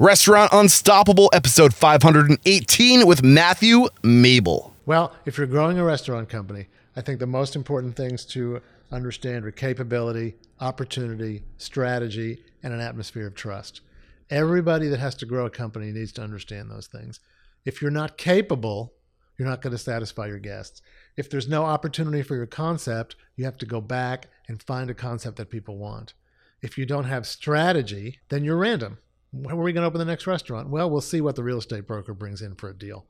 Restaurant Unstoppable, episode 518 with Matthew Mabel. Well, if you're growing a restaurant company, I think the most important things to understand are capability, opportunity, strategy, and an atmosphere of trust. Everybody that has to grow a company needs to understand those things. If you're not capable, you're not going to satisfy your guests. If there's no opportunity for your concept, you have to go back and find a concept that people want. If you don't have strategy, then you're random. Where are we going to open the next restaurant? Well, we'll see what the real estate broker brings in for a deal.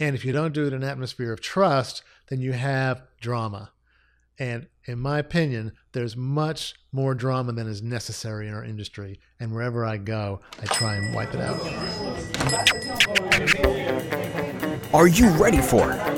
And if you don't do it in an atmosphere of trust, then you have drama. And in my opinion, there's much more drama than is necessary in our industry. And wherever I go, I try and wipe it out. Are you ready for it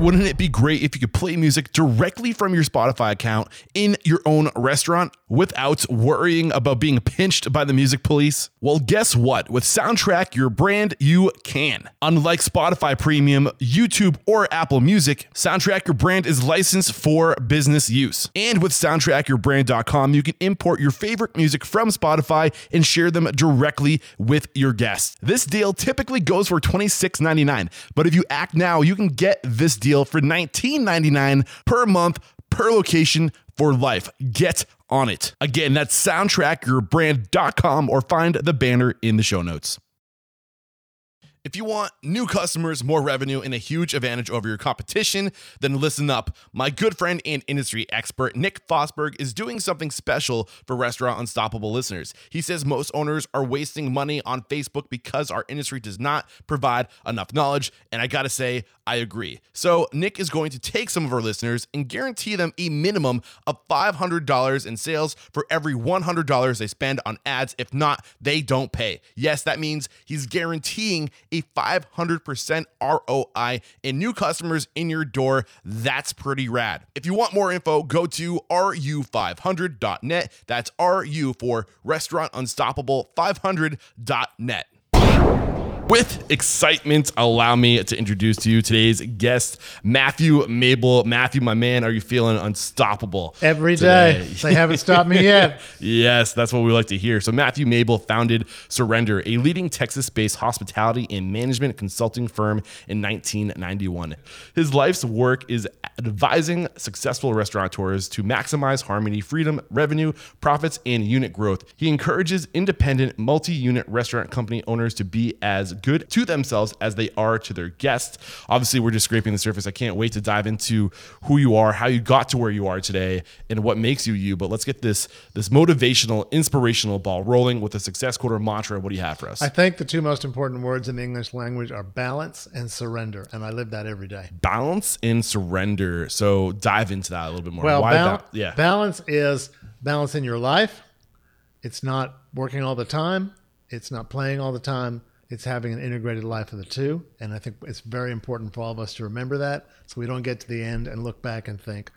Wouldn't it be great if you could play music directly from your Spotify account in your own restaurant without worrying about being pinched by the music police? Well, guess what? With Soundtrack Your Brand, you can. Unlike Spotify Premium, YouTube, or Apple Music, Soundtrack Your Brand is licensed for business use. And with soundtrackyourbrand.com, you can import your favorite music from Spotify and share them directly with your guests. This deal typically goes for $26.99, but if you act now, you can get this deal for $19.99 per month per location for life. Get on it. Again, that's soundtrackyourbrand.com or find the banner in the show notes. If you want new customers, more revenue, and a huge advantage over your competition, then listen up. My good friend and industry expert, Nick Fosberg, is doing something special for Restaurant Unstoppable listeners. He says most owners are wasting money on Facebook because our industry does not provide enough knowledge. And I gotta say, I agree. So, Nick is going to take some of our listeners and guarantee them a minimum of $500 in sales for every $100 they spend on ads. If not, they don't pay. Yes, that means he's guaranteeing a 500% ROI and new customers in your door. That's pretty rad. If you want more info, go to ru500.net. That's RU for Restaurant Unstoppable 500.net. With excitement, allow me to introduce to you today's guest, Matthew Mabel. Matthew, my man, are you feeling unstoppable? Every day. today? They haven't stopped me yet. Yes, that's what we like to hear. So, Matthew Mabel founded Surrender, a leading Texas based hospitality and management consulting firm in 1991. His life's work is advising successful restaurateurs to maximize harmony, freedom, revenue, profits, and unit growth. He encourages independent, multi unit restaurant company owners to be as good to themselves as they are to their guests. Obviously, we're just scraping the surface. I can't wait to dive into who you are, how you got to where you are today, and what makes you you. But let's get this this motivational, inspirational ball rolling with a success quarter mantra. What do you have for us? I think the two most important words in the English language are balance and surrender. And I live that every day. Balance and surrender. So dive into that a little bit more. Well, Why bal- ba- yeah. balance is balance in your life. It's not working all the time. It's not playing all the time. It's having an integrated life of the two. And I think it's very important for all of us to remember that so we don't get to the end and look back and think,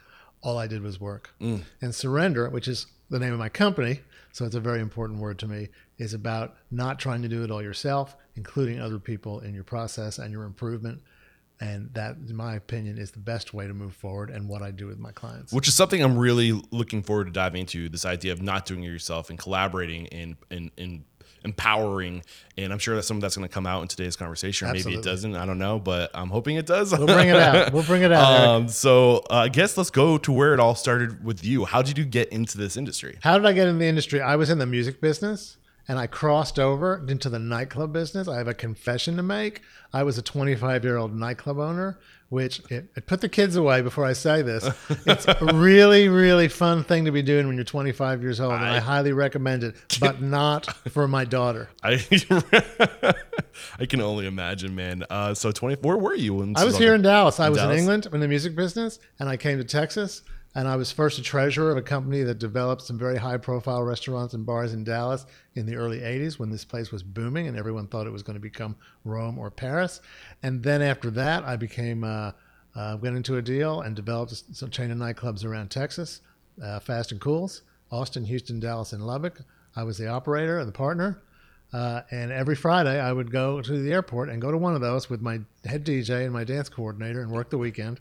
all I did was work. Mm. And surrender, which is the name of my company, so it's a very important word to me, is about not trying to do it all yourself, including other people in your process and your improvement. And that, in my opinion, is the best way to move forward and what I do with my clients. which is something I'm really looking forward to diving into. This idea of not doing it yourself and collaborating and and, and empowering. And I'm sure that some of that's going to come out in today's conversation. Or maybe it doesn't. I don't know, but I'm hoping it does. We'll bring it out. We'll bring it out. Um, so uh, I guess let's go to where it all started with you. How did you get into this industry? How did I get in the industry? I was in the music business and I crossed over into the nightclub business. I have a confession to make. I was a 25 year old nightclub owner, which it, it put the kids away before I say this. It's a really, really fun thing to be doing when you're 25 years old, and I highly recommend it, but not for my daughter. I I can only imagine, man. Uh, so 20. Where were you? I was here in Dallas. I was in England in the music business, and I came to Texas. And I was first a treasurer of a company that developed some very high profile restaurants and bars in Dallas in the early 80s when this place was booming and everyone thought it was going to become Rome or Paris. And then after that, I became, uh, uh, went into a deal and developed some chain of nightclubs around Texas, uh, Fast and Cools, Austin, Houston, Dallas, and Lubbock. I was the operator and the partner. Uh, and every Friday, I would go to the airport and go to one of those with my head DJ and my dance coordinator and work the weekend.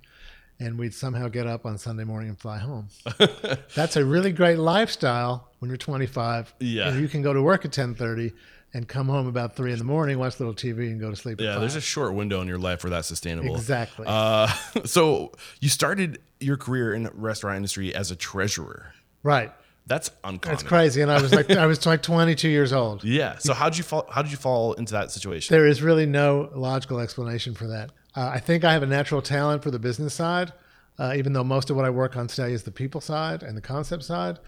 And we'd somehow get up on Sunday morning and fly home. That's a really great lifestyle when you're 25. Yeah. And you can go to work at 10:30 and come home about three in the morning, watch a little TV, and go to sleep. Yeah, there's a short window in your life where that's sustainable. Exactly. Uh, so you started your career in the restaurant industry as a treasurer. right. That's uncommon. That's crazy. And I was like, I was like 22 years old. Yeah. So how did you fall? How did you fall into that situation? There is really no logical explanation for that. Uh, I think I have a natural talent for the business side, uh, even though most of what I work on today is the people side and the concept side.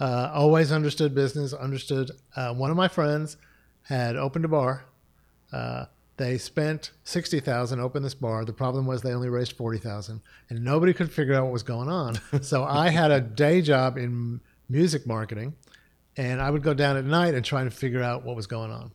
Uh, always understood business, understood. Uh, one of my friends had opened a bar. Uh, they spent sixty thousand open this bar. The problem was they only raised forty thousand, and nobody could figure out what was going on. so I had a day job in music marketing, and I would go down at night and try to figure out what was going on.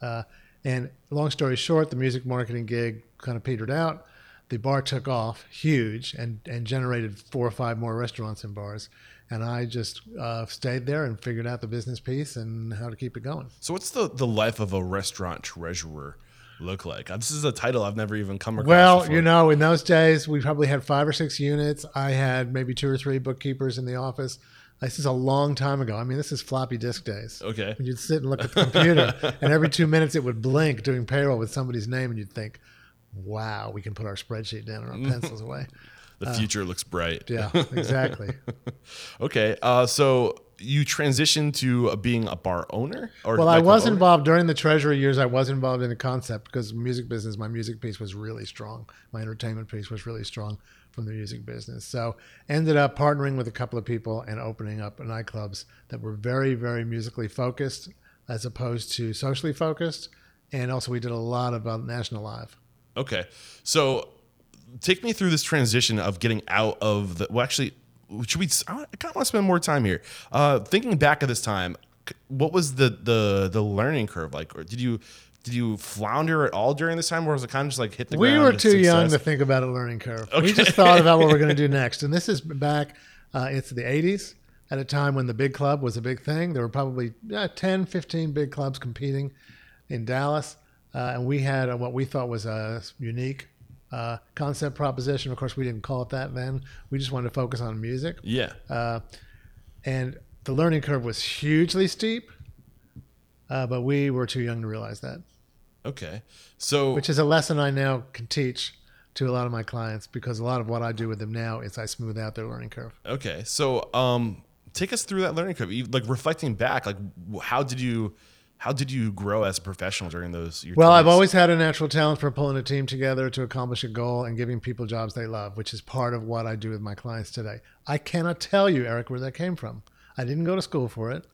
Uh, and long story short, the music marketing gig kind of petered out. The bar took off huge and, and generated four or five more restaurants and bars. And I just uh, stayed there and figured out the business piece and how to keep it going. So what's the the life of a restaurant treasurer look like? This is a title I've never even come across. Well, before. you know, in those days, we probably had five or six units. I had maybe two or three bookkeepers in the office. This is a long time ago. I mean, this is floppy disk days. Okay. You'd sit and look at the computer, and every two minutes it would blink doing payroll with somebody's name, and you'd think, wow, we can put our spreadsheet down and our pencils away. The future looks bright. uh, Yeah, exactly. Okay. Uh, so you transitioned to uh, being a bar owner, or Well, I was owner? involved during the treasury years. I was involved in the concept because music business, my music piece was really strong. My entertainment piece was really strong from the music business. So ended up partnering with a couple of people and opening up nightclubs that were very, very musically focused as opposed to socially focused. And also we did a lot about National Live. Okay. So take me through this transition of getting out of the. Well, actually, should we? I kind of want to spend more time here. Uh, thinking back at this time, what was the the the learning curve like? Or did you did you flounder at all during this time, or was it kind of just like hit the ground? We were too young to think about a learning curve. We just thought about what we're going to do next. And this is back, uh, it's the 80s at a time when the big club was a big thing. There were probably uh, 10, 15 big clubs competing in Dallas. Uh, and we had uh what we thought was a unique uh, concept proposition. Of course, we didn't call it that then. We just wanted to focus on music. Yeah. Uh, and the learning curve was hugely steep, uh, but we were too young to realize that Okay. So which is a lesson I now can teach to a lot of my clients because a lot of what I do with them now is I smooth out their learning curve. Okay, so um, take us through that learning curve. Like reflecting back, like how did you how did you grow as a professional during those? Your Well, I've always had a natural talent for pulling a team together to accomplish a goal and giving people jobs they love, which is part of what I do with my clients today. I cannot tell you, Eric, where that came from. I didn't go to school for it.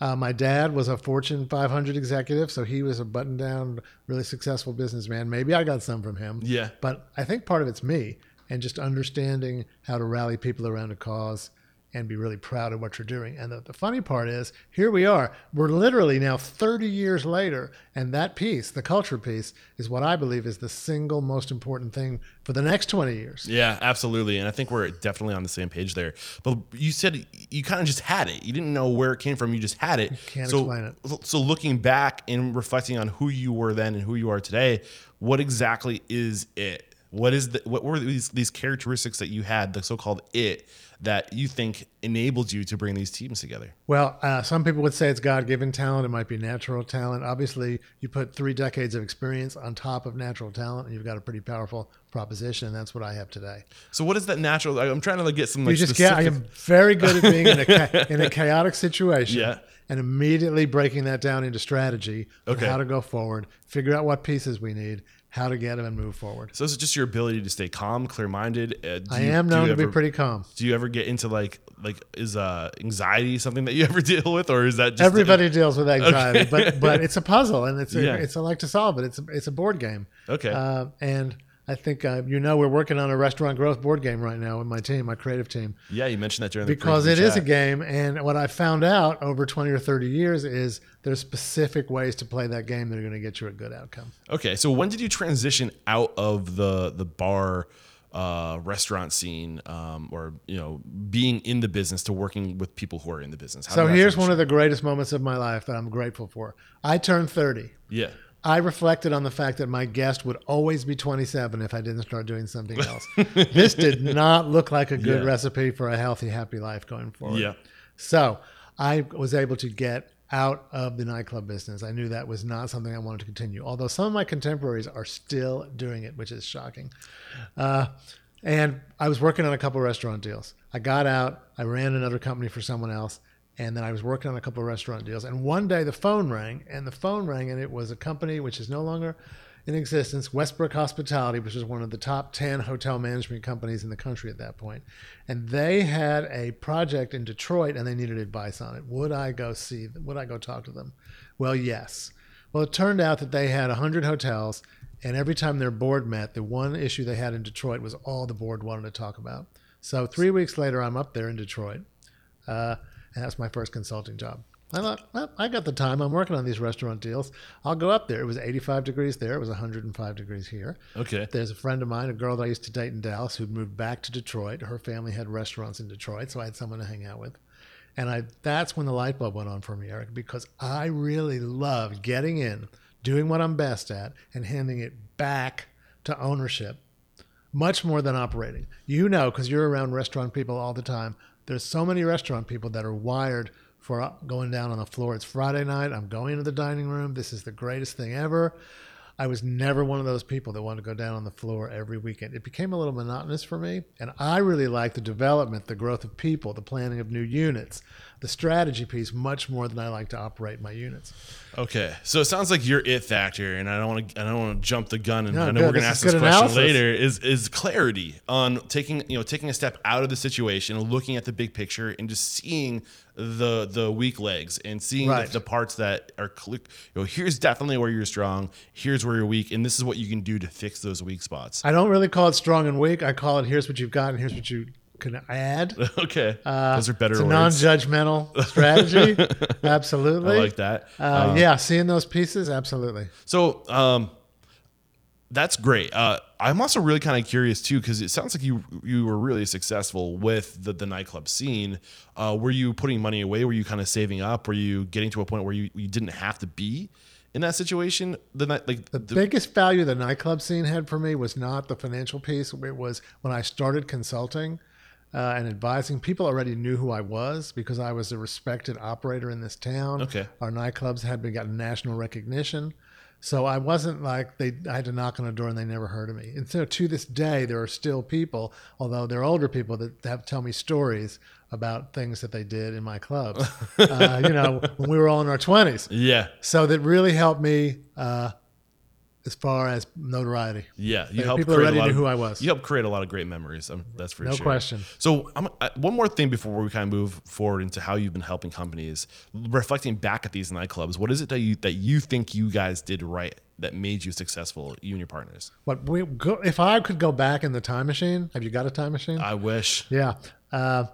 Uh, my dad was a Fortune 500 executive, so he was a button down, really successful businessman. Maybe I got some from him. Yeah. But I think part of it's me and just understanding how to rally people around a cause and be really proud of what you're doing. And the, the funny part is, here we are. We're literally now 30 years later, and that piece, the culture piece, is what I believe is the single most important thing for the next 20 years. Yeah, absolutely. And I think we're definitely on the same page there. But you said you kind of just had it. You didn't know where it came from. You just had it. can't so, explain it. So looking back and reflecting on who you were then and who you are today, what exactly is it? What is the what were these these characteristics that you had, the so-called it, that you think enabled you to bring these teams together? Well, uh, some people would say it's God given talent. It might be natural talent. Obviously, you put three decades of experience on top of natural talent, and you've got a pretty powerful proposition. And that's what I have today. So what is that natural? I'm trying to like get some like you just get. I am very good at being in a in a chaotic situation, Yeah. and immediately breaking that down into strategy Okay. how to go forward, figure out what pieces we need, how to get them, and move forward. So is it just your ability to stay calm, clear-minded? Uh, I you- am known to be pretty calm. Do you ever get into like like is uh anxiety something that you ever deal with, or is that just Everybody deals with anxiety, Okay. but but it's a puzzle, and it's a, Yeah. it's I like to solve it. It's a, it's a board game. Okay. Uh, and I think uh, you know we're working on a restaurant growth board game right now with my team, my creative team, yeah, you mentioned that during the because it is a game. And what I found out over twenty or thirty years is there's specific ways to play that game that are going to get you a good outcome. Okay, so when did you transition out of the the bar uh, restaurant scene, um, or you know, being in the business to working with people who are in the business? How So here's one of the greatest moments of my life that I'm grateful for. I turned 30. yeah. I reflected on the fact that my guest would always be 27 if I didn't start doing something else. this did not look like a good Yeah. recipe for a healthy, happy life going forward. Yeah. So I was able to get out of the nightclub business. I knew that was not something I wanted to continue, although some of my contemporaries are still doing it, which is shocking. Uh, and I was working on a couple restaurant deals. I got out, I ran another company for someone else, and then I was working on a couple of restaurant deals. And one day the phone rang, and the phone rang, and it was a company which is no longer in existence, Westbrook Hospitality, which was one of the top 10 hotel management companies in the country at that point. And they had a project in Detroit and they needed advice on it. Would I go see, would I go talk to them? Well, yes. Well, it turned out that they had 100 hotels, and every time their board met, the one issue they had in Detroit was all the board wanted to talk about. So three weeks later, I'm up there in Detroit, uh, and that's my first consulting job. I thought, well, I got the time. I'm working on these restaurant deals. I'll go up there. It was 85 degrees there. It was 105 degrees here. Okay. There's a friend of mine, a girl that I used to date in Dallas, who'd moved back to Detroit. Her family had restaurants in Detroit, so I had someone to hang out with. And I that's when the light bulb went on for me, Eric, because I really love getting in, doing what I'm best at, and handing it back to ownership much more than operating. You know, because you're around restaurant people all the time. There's so many restaurant people that are wired for going down on the floor. It's Friday night. I'm going to the dining room. This is the greatest thing ever. I was never one of those people that wanted to go down on the floor every weekend. It became a little monotonous for me. And I really like the development, the growth of people, the planning of new units, the strategy piece much more than I like to operate my units. Okay, so it sounds like your it factor, and I don't want to. I don't want to jump the gun, and No, I know good. we're going to ask this question analysis. later. Is is clarity on taking you know taking a step out of the situation, looking at the big picture, and just seeing the the weak legs and seeing Right. the, the parts that are you know here's definitely where you're strong, here's where you're weak, and this is what you can do to fix those weak spots. I don't really call it strong and weak. I call it here's what you've got and here's what you can add. okay, uh, those are better It's a words. non-judgmental strategy. absolutely. I like that. Uh, yeah, seeing those pieces, absolutely. So um, that's great. Uh, I'm also really kind of curious too because it sounds like you you were really successful with the, the nightclub scene. Uh, were you putting money away? Were you kind of saving up? Were you getting to a point where you, you didn't have to be in that situation? The night like The biggest value the nightclub scene had for me was not the financial piece. It was when I started consulting uh, and advising. People already knew who I was because I was a respected operator in this town. Okay. Our nightclubs had been gotten national recognition. So I wasn't like they. I had to knock on a door and they never heard of me. And so to this day, there are still people, although they're older people, that have tell me stories about things that they did in my clubs. uh, you know, when we were all in our twenties. yeah So that really helped me uh, as far as notoriety. yeah you helped people create already a lot knew of, who I was. You helped create a lot of great memories. Um, that's for No sure. No question. So uh, one more thing before we kind of move forward into how you've been helping companies, reflecting back at these nightclubs, what is it that you that you think you guys did right that made you successful, you and your partners? What we go, if I could go back in the time machine? Have you got a time machine? I wish. yeah. Uh,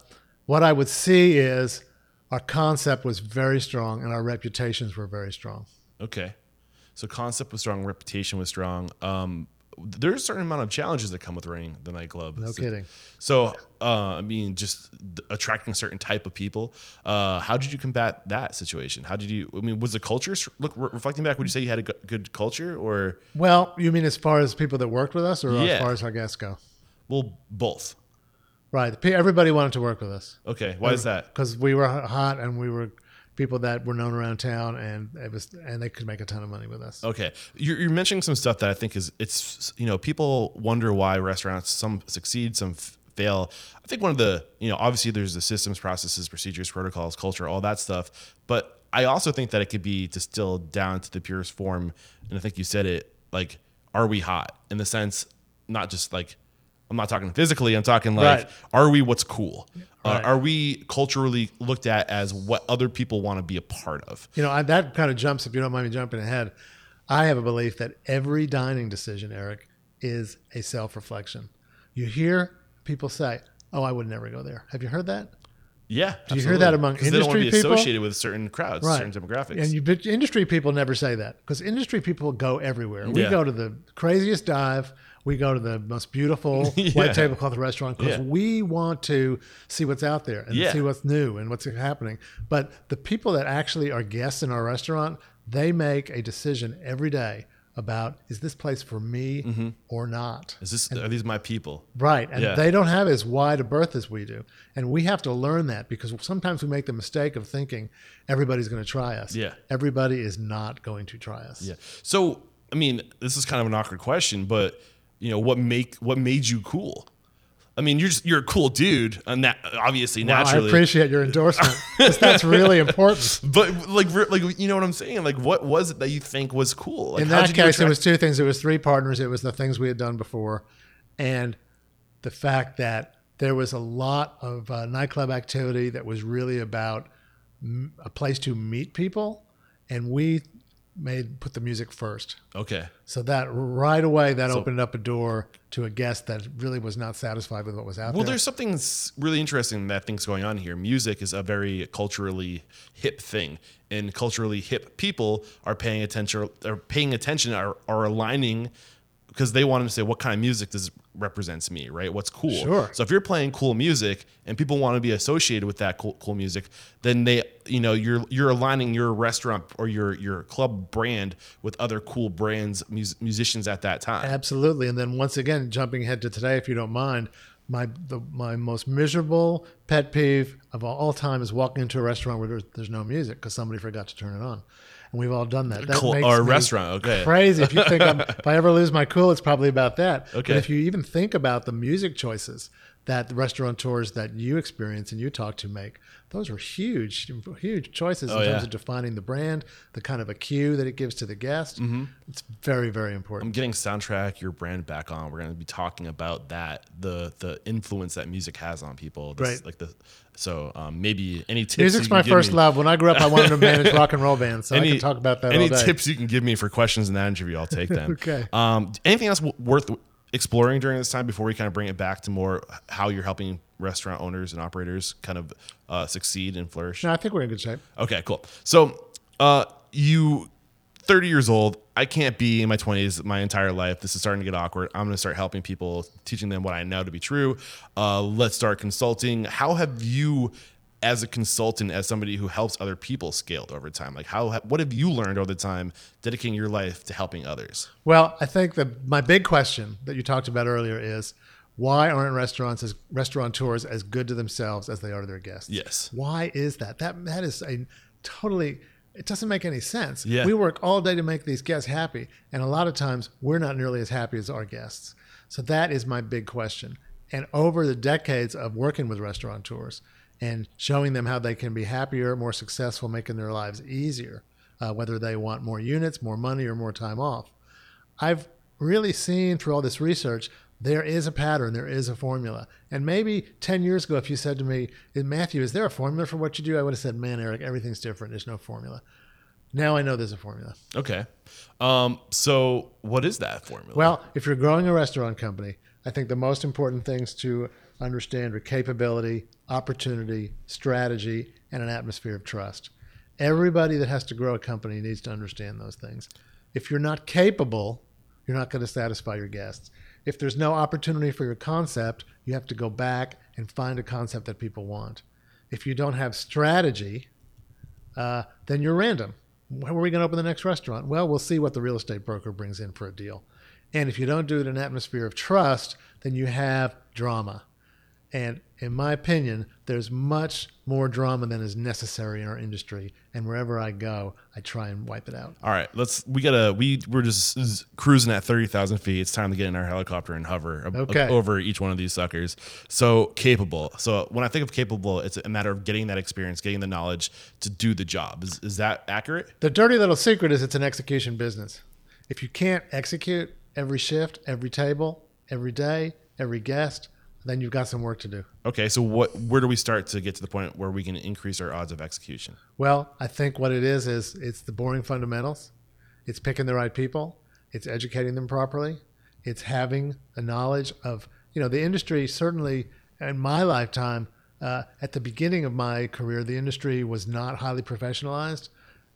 what I would see is our concept was very strong and our reputations were very strong. Okay. So concept was strong, reputation was strong. Um, there's a certain amount of challenges that come with running the nightclub. No So- kidding. So, uh, I mean, just attracting a certain type of people. Uh, how did you combat that situation? How did you? I mean, was the culture look re- reflecting back? Would you say you had a g- good culture, or Well, you mean as far as people that worked with us, or Yeah. as far as our guests go? well, both? Right. Everybody wanted to work with us Okay, why is that? because we were hot and we were people that were known around town, and it was and they could make a ton of money with us. Okay, you're, you're mentioning some stuff that I think is it's you know people wonder why restaurants some succeed, some f- fail. I think one of the you know obviously there's the systems, processes, procedures, protocols, culture, all that stuff, but I also think that it could be distilled down to the purest form. And I think you said it like, are we hot in the sense not just like I'm not talking physically, I'm talking like, Right. are we what's cool? Uh, are we culturally looked at as what other people want to be a part of? You know, I, that kind of jumps, if you don't mind me jumping ahead. I have a belief that every dining decision, Eric, is a self reflection. You hear people say, Oh, I would never go there. Have you heard that? Yeah. Do you hear that among 'Cause they don't want to industry be people? associated with certain crowds, certain demographics. And you, industry people never say that because industry people go everywhere. We Yeah. go to the craziest dive. We go to the most beautiful Yeah. white tablecloth restaurant because Yeah. we want to see what's out there and Yeah. see what's new and what's happening. But the people that actually are guests in our restaurant, they make a decision every day about is this place for me mm-hmm. or not. Is this are these my people? Right. And Yeah. they don't have as wide a berth as we do. And we have to learn that because sometimes we make the mistake of thinking everybody's going to try us. Yeah. Everybody is not going to try us. Yeah. So, I mean, this is kind of an awkward question, but you know, what make what made you cool? I mean, you're just you're a cool dude, and that obviously Well, I appreciate your endorsement that's really important. but like, like you know what I'm saying? Like, what was it that you think was cool? Like, In that case, it was two things. It was three partners. It was the things we had done before, and the fact that there was a lot of uh, nightclub activity that was really about m- a place to meet people, and we made put the music first. okay. So that right away, that opened up a door to a guest that really was not satisfied with what was out Well, there. there's something really interesting that thing's going on here. Music is a very culturally hip thing, and culturally hip people are paying attention, are paying attention, are, are aligning because they want to say what kind of music does represents me, right? What's cool? Sure. So if you're playing cool music and people want to be associated with that cool, cool music, then they, you know, you're you're aligning your restaurant or your your club brand with other cool brands, mus- musicians at that time. Absolutely. And then once again, jumping ahead to today, if you don't mind, my the, my most miserable pet peeve of all time is walking into a restaurant where there's, there's no music because somebody forgot to turn it on. And we've all done that. That Cl- makes or restaurant, okay. Crazy. If you think I'm, if I ever lose my cool, it's probably about that. Okay. But if you even think about the music choices that the restaurateurs that you experience and you talk to make, those are huge, huge choices Oh, in terms yeah. of defining the brand, the kind of a cue that it gives to the guest. Mm-hmm. It's very, very important. I'm getting soundtrack your brand back on. We're going to be talking about that the the influence that music has on people. This, Right. Like the so um, maybe any tips. Music's you can my give first me- love. When I grew up, I wanted to manage rock and roll bands, so I can talk about that Any all day. tips you can give me for questions in that interview, I'll take them. Okay. Um, anything else w- worth exploring during this time before we kind of bring it back to more how you're helping restaurant owners and operators kind of uh, succeed and flourish? No, I think we're in good shape. Okay, cool. So, uh, you, 30 years old, I can't be in my 20s my entire life. This is starting to get awkward. I'm going to start helping people, teaching them what I know to be true. Uh, let's start consulting. How have you, as a consultant, as somebody who helps other people, scaled over time? Like, how, what have you learned over the time dedicating your life to helping others? Well, I think that my big question that you talked about earlier is why aren't restaurants as restaurateurs as good to themselves as they are to their guests? Yes. Why is that? That that is a totally it doesn't make any sense. Yeah. We work all day to make these guests happy, and a lot of times we're not nearly as happy as our guests. So that is my big question. And over the decades of working with restaurateurs and showing them how they can be happier, more successful, making their lives easier, uh, whether they want more units, more money, or more time off, I've really seen through all this research there is a pattern, there is a formula. And maybe 10 years ago, if you said to me, Matthew, is there a formula for what you do? I would have said, man, Eric, everything's different. There's no formula. Now I know there's a formula. Okay. Um, so, what is that formula? Well, if you're growing a restaurant company, I think the most important things to understand are capability, opportunity, strategy, and an atmosphere of trust. Everybody that has to grow a company needs to understand those things. If you're not capable, you're not going to satisfy your guests. If there's no opportunity for your concept, you have to go back and find a concept that people want. If you don't have strategy, uh, then you're random. Where are we going to open the next restaurant? Well, we'll see what the real estate broker brings in for a deal. And if you don't do it in an atmosphere of trust, then you have drama. And in my opinion, there's much more drama than is necessary in our industry. And wherever I go, I try and wipe it out. All right, let's. We gotta. We we're just cruising at thirty thousand feet. It's time to get in our helicopter and hover Okay. over each one of these suckers. So capable. So when I think of capable, it's a matter of getting that experience, getting the knowledge to do the job. Is, is that accurate? The dirty little secret is it's an execution business. If you can't execute every shift, every table, every day, every guest, then you've got some work to do. Okay, so what? Where do we start to get to the point where we can increase our odds of execution? Well, I think what it is is it's the boring fundamentals. It's picking the right people. It's educating them properly. It's having a knowledge of, you know, the industry certainly in my lifetime uh, at the beginning of my career, the industry was not highly professionalized,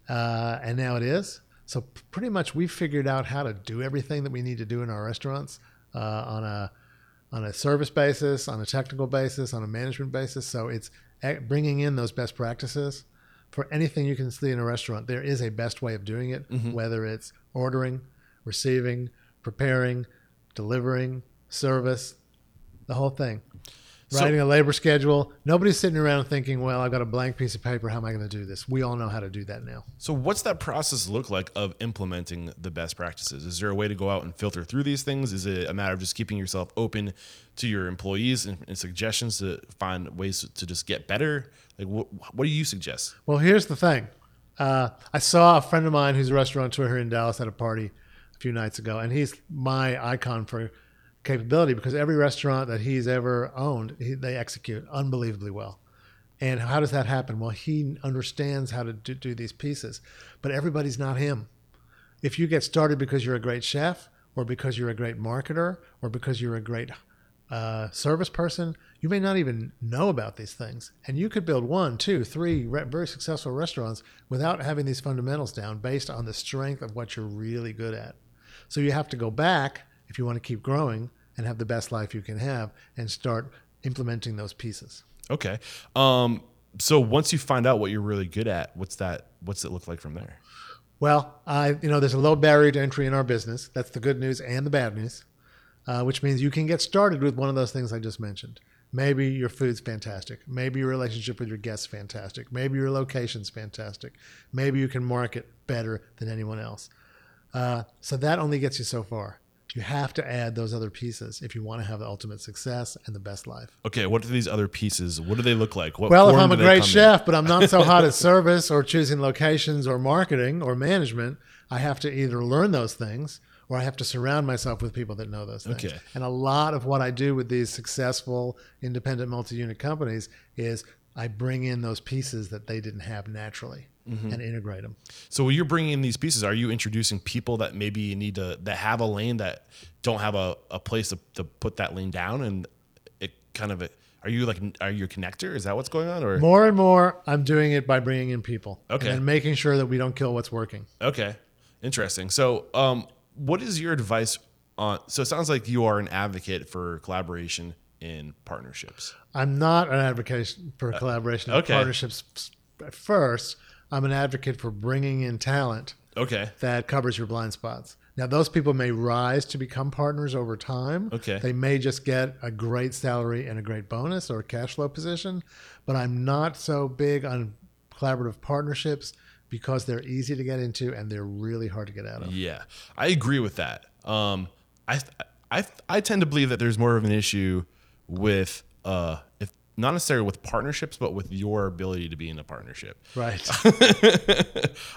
uh, and now it is. So pretty much we've figured out how to do everything that we need to do in our restaurants uh, on a on a service basis, on a technical basis, on a management basis. So it's bringing in those best practices for anything you can see in a restaurant. There is a best way of doing it, mm-hmm. whether it's ordering, receiving, preparing, delivering, service, the whole thing. So- Writing a labor schedule. Nobody's sitting around thinking, well, I've got a blank piece of paper. How am I going to do this? We all know how to do that now. So, what's that process look like of implementing the best practices? Is there a way to go out and filter through these things? Is it a matter of just keeping yourself open to your employees and, and suggestions to find ways to just get better? Like, what, what do you suggest? Well, here's the thing. Uh, I saw a friend of mine who's a restaurateur here in Dallas at a party a few nights ago, and he's my icon for capability because every restaurant that he's ever owned, he, they execute unbelievably well. And how does that happen? Well, he understands how to do, do these pieces, but everybody's not him. If you get started because you're a great chef, or because you're a great marketer, or because you're a great uh, service person, you may not even know about these things. And you could build one, two, three re- very successful restaurants without having these fundamentals down based on the strength of what you're really good at. So you have to go back if you want to keep growing and have the best life you can have and start implementing those pieces. Okay. Um, so once you find out what you're really good at, what's that? What's it look like from there? Well, I you know there's a low barrier to entry in our business. That's the good news and the bad news, uh, which means you can get started with one of those things I just mentioned. Maybe your food's fantastic. Maybe your relationship with your guests fantastic. Maybe your location's fantastic. Maybe you can market better than anyone else. Uh, so that only gets you so far. You have to add those other pieces if you want to have the ultimate success and the best life. Okay. What are these other pieces? What do they look like? What Well, if I'm a great come in? chef, but I'm not so hot at service or choosing locations or marketing or management, I have to either learn those things or I have to surround myself with people that know those things. Okay. And a lot of what I do with these successful independent multi-unit companies is I bring in those pieces that they didn't have naturally Mm-hmm. and integrate them. So when you're bringing in these pieces, are you introducing people that maybe need to that have a lane that don't have a, a place to, to put that lane down, and it kind of are you like are you a connector? Is that what's going on, or More and more, I'm doing it by bringing in people Okay. and making sure that we don't kill what's working. okay, interesting. So, um, what is your advice on? So it sounds like you are an advocate for collaboration in partnerships. I'm not an advocate for collaboration and Uh, okay. partnerships first. I'm an advocate for bringing in talent Okay, that covers your blind spots. Now, those people may rise to become partners over time. Okay. They may just get a great salary and a great bonus or a cash flow position, but I'm not so big on collaborative partnerships because they're easy to get into and they're really hard to get out of. Yeah, I agree with that. Um, I, I, I tend to believe that there's more of an issue with, uh, if not necessarily with partnerships, but with your ability to be in a partnership. Right.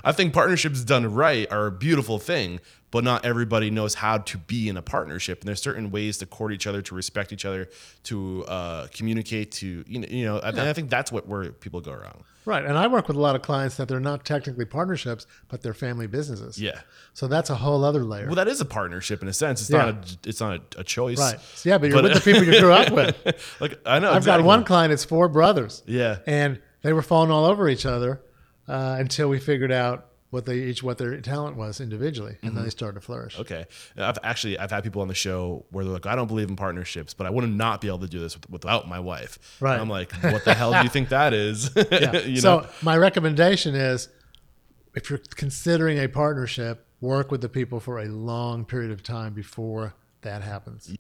I think partnerships done right are a beautiful thing, but not everybody knows how to be in a partnership. And there's certain ways to court each other, to respect each other, to uh, communicate, to you know, you know. And I think that's what where people go wrong. right. And I work with a lot of clients that they're not technically partnerships, but they're family businesses. Yeah. So that's a whole other layer. Well, that is a partnership in a sense. It's Yeah. not a, it's not a, a choice. right. So, yeah, but you're But- with the people you grew up with. like I know. I've exactly. got one client, it's four brothers. Yeah. And they were falling all over each other uh, until we figured out what they each what their talent was individually, and then they started to flourish. Okay. I've actually I've had people on the show where they're like, I don't believe in partnerships, but I would not be able to do this with, without my wife. Right. And I'm like, what the hell do you think that is? Yeah. you so know? my recommendation is, if you're considering a partnership, work with the people for a long period of time before that happens.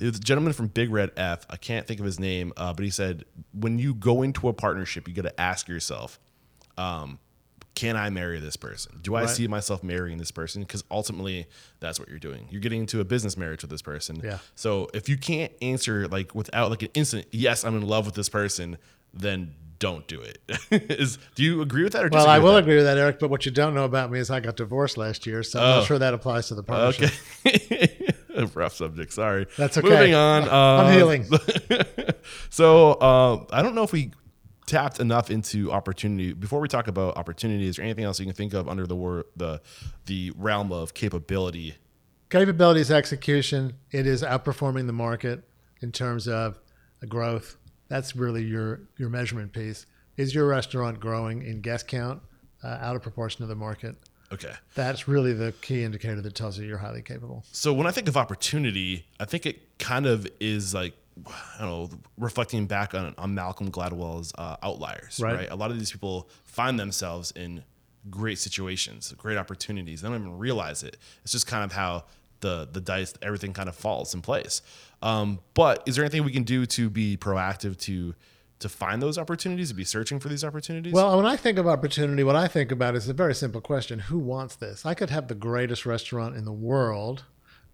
A gentleman from Big Red F. I can't think of his name, uh, but he said when you go into a partnership, you got to ask yourself, um, can I marry this person? Do I Right. see myself marrying this person? Because ultimately, that's what you're doing. You're getting into a business marriage with this person. Yeah. So if you can't answer like without like an instant yes, I'm in love with this person, then don't do it. is do you agree with that or Well, I will that? agree with that, Eric. But what you don't know about me is I got divorced last year, so I'm Oh. not sure that applies to the partnership. Okay. Rough subject. Sorry. That's okay. Moving on. I'm uh, healing. so uh, I don't know if we tapped enough into opportunity before we talk about opportunities or anything else you can think of under the word the the realm of capability. Capabilities execution. It is outperforming the market in terms of growth, That's really your your measurement piece. Is your restaurant growing in guest count uh, out of proportion to the market? Okay. That's really the key indicator that tells you you're highly capable. So when I think of opportunity, I think it kind of is like I don't know, reflecting back on, on Malcolm Gladwell's uh, Outliers, Right. right. A lot of these people find themselves in great situations, great opportunities. They don't even realize it. It's just kind of how the the dice, everything kind of falls in place. Um, but is there anything we can do to be proactive to to find those opportunities, to be searching for these opportunities? Well, when I think of opportunity, what I think about is a very simple question Who wants this? I could have the greatest restaurant in the world,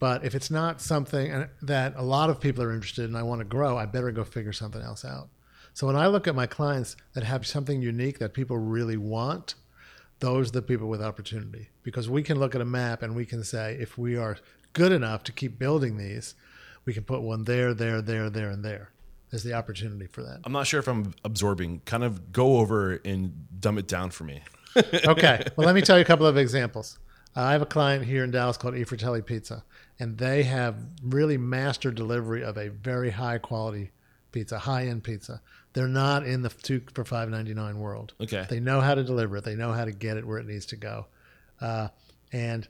but if it's not something that a lot of people are interested in, I want to grow, I better go figure something else out. So when I look at my clients that have something unique that people really want, those are the people with opportunity because we can look at a map and we can say if we are good enough to keep building these, we can put one there, there, there, there, and there. There's the opportunity for that. I'm not sure if I'm absorbing. Kind of go over and dumb it down for me. okay. Well, let me tell you a couple of examples. Uh, I have a client here in Dallas called E Fratelli Pizza, and they have really mastered delivery of a very high quality pizza, high end pizza. They're not in the two for five ninety nine world. Okay. They know how to deliver it. They know how to get it where it needs to go, uh, and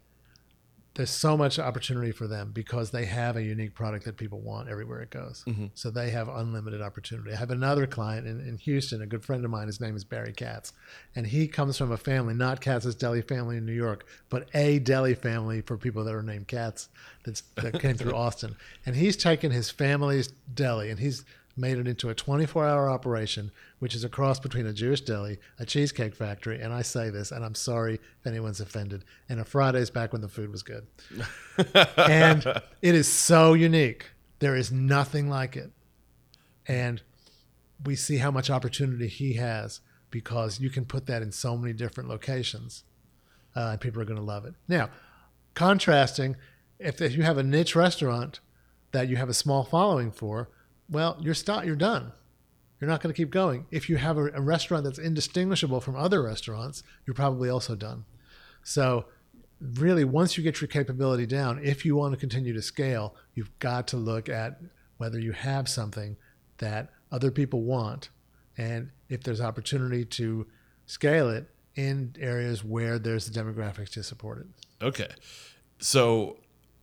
there's so much opportunity for them because they have a unique product that people want everywhere it goes. Mm-hmm. So they have unlimited opportunity. I have another client in, in Houston, a good friend of mine. His name is Barry Katz, and he comes from a family, not Katz's Deli family in New York, but a deli family for people that are named Katz that's, that came through Austin. And he's taken his family's deli and he's made it into a 24 hour operation, which is a cross between a Jewish deli, a cheesecake factory, and I say this, and I'm sorry if anyone's offended, and a Fridays back when the food was good. and it is so unique. There is nothing like it. And we see how much opportunity he has because you can put that in so many different locations, uh, and people are going to love it. Now, contrasting, if, if you have a niche restaurant that you have a small following for, well, you're you're done. You're not going to keep going. If you have a, a restaurant that's indistinguishable from other restaurants, you're probably also done. So, really, once you get your capability down, if you want to continue to scale, you've got to look at whether you have something that other people want, and if there's opportunity to scale it in areas where there's the demographics to support it. Okay. So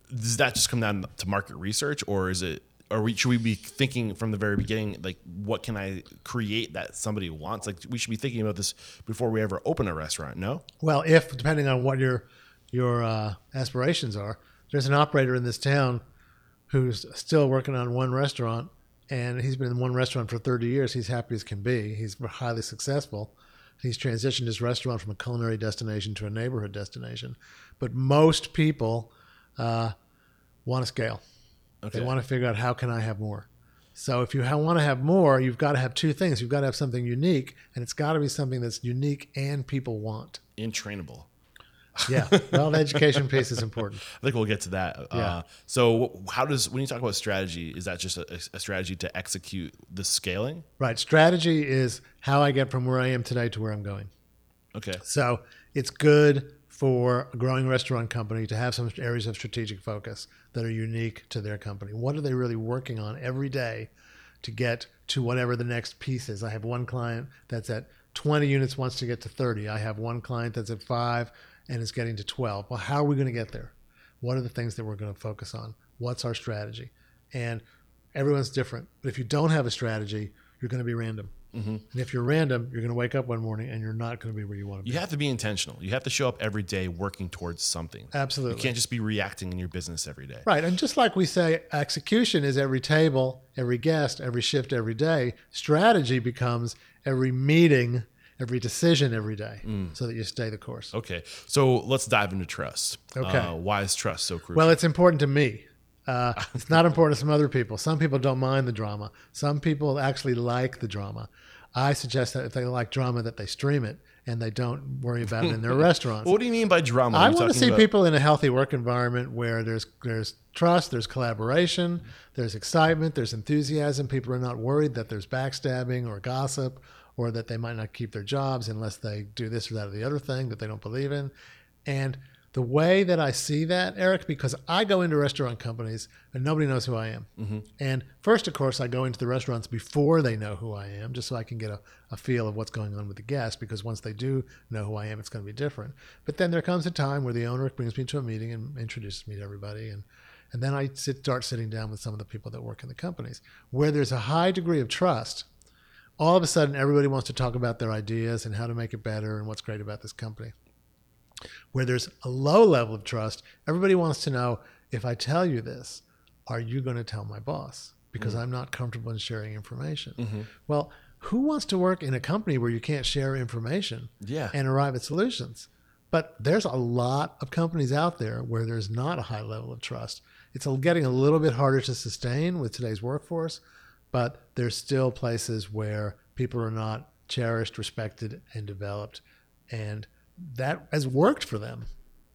does that just come down to market research or is it or we, should we be thinking from the very beginning like what can I create that somebody wants? Like we should be thinking about this before we ever open a restaurant, no? Well, if depending on what your your uh, aspirations are, there's an operator in this town who's still working on one restaurant, and he's been in one restaurant for 30 years. He's happy as can be. He's highly successful. He's transitioned his restaurant from a culinary destination to a neighborhood destination. But most people uh, want to scale. Okay. They want to figure out how can I have more. So if you want to have more, you've got to have two things. You've got to have something unique, and it's got to be something that's unique and people want. Intrainable. Yeah. Well, the education piece is important. I think we'll get to that. Yeah. Uh, so how does when you talk about strategy, is that just a, a strategy to execute the scaling? Right. Strategy is how I get from where I am today to where I'm going. Okay. So it's good for a growing restaurant company to have some areas of strategic focus that are unique to their company. What are they really working on every day to get to whatever the next piece is? I have one client that's at 20 units, wants to get to 30. I have one client that's at five and is getting to 12. Well, how are we going to get there? What are the things that we're going to focus on? What's our strategy? And everyone's different. But if you don't have a strategy, you're going to be random. And if you're random, you're going to wake up one morning and you're not going to be where you want to be. You have to be intentional. You have to show up every day working towards something. Absolutely. You can't just be reacting in your business every day. Right. And just like we say, execution is every table, every guest, every shift, every day. Strategy becomes every meeting, every decision every day so that you stay the course. Okay. So let's dive into trust. Okay. Uh, why is trust so crucial? Well, it's important to me. Uh, it's not important to some other people. Some people don't mind the drama. Some people actually like the drama. I suggest that if they like drama, that they stream it and they don't worry about it in their restaurants. what do you mean by drama? I want to see about- people in a healthy work environment where there's there's trust, there's collaboration, there's excitement, there's enthusiasm. People are not worried that there's backstabbing or gossip or that they might not keep their jobs unless they do this or that or the other thing that they don't believe in. And the way that I see that, Eric, because I go into restaurant companies and nobody knows who I am. Mm-hmm. And first, of course, I go into the restaurants before they know who I am, just so I can get a, a feel of what's going on with the guest, because once they do know who I am, it's going to be different. But then there comes a time where the owner brings me to a meeting and introduces me to everybody. And, and then I sit, start sitting down with some of the people that work in the companies. Where there's a high degree of trust, all of a sudden everybody wants to talk about their ideas and how to make it better and what's great about this company where there's a low level of trust, everybody wants to know if I tell you this, are you going to tell my boss? Because mm-hmm. I'm not comfortable in sharing information. Mm-hmm. Well, who wants to work in a company where you can't share information Yeah. and arrive at solutions? But there's a lot of companies out there where there's not a high level of trust. It's getting a little bit harder to sustain with today's workforce, but there's still places where people are not cherished, respected, and developed. And that has worked for them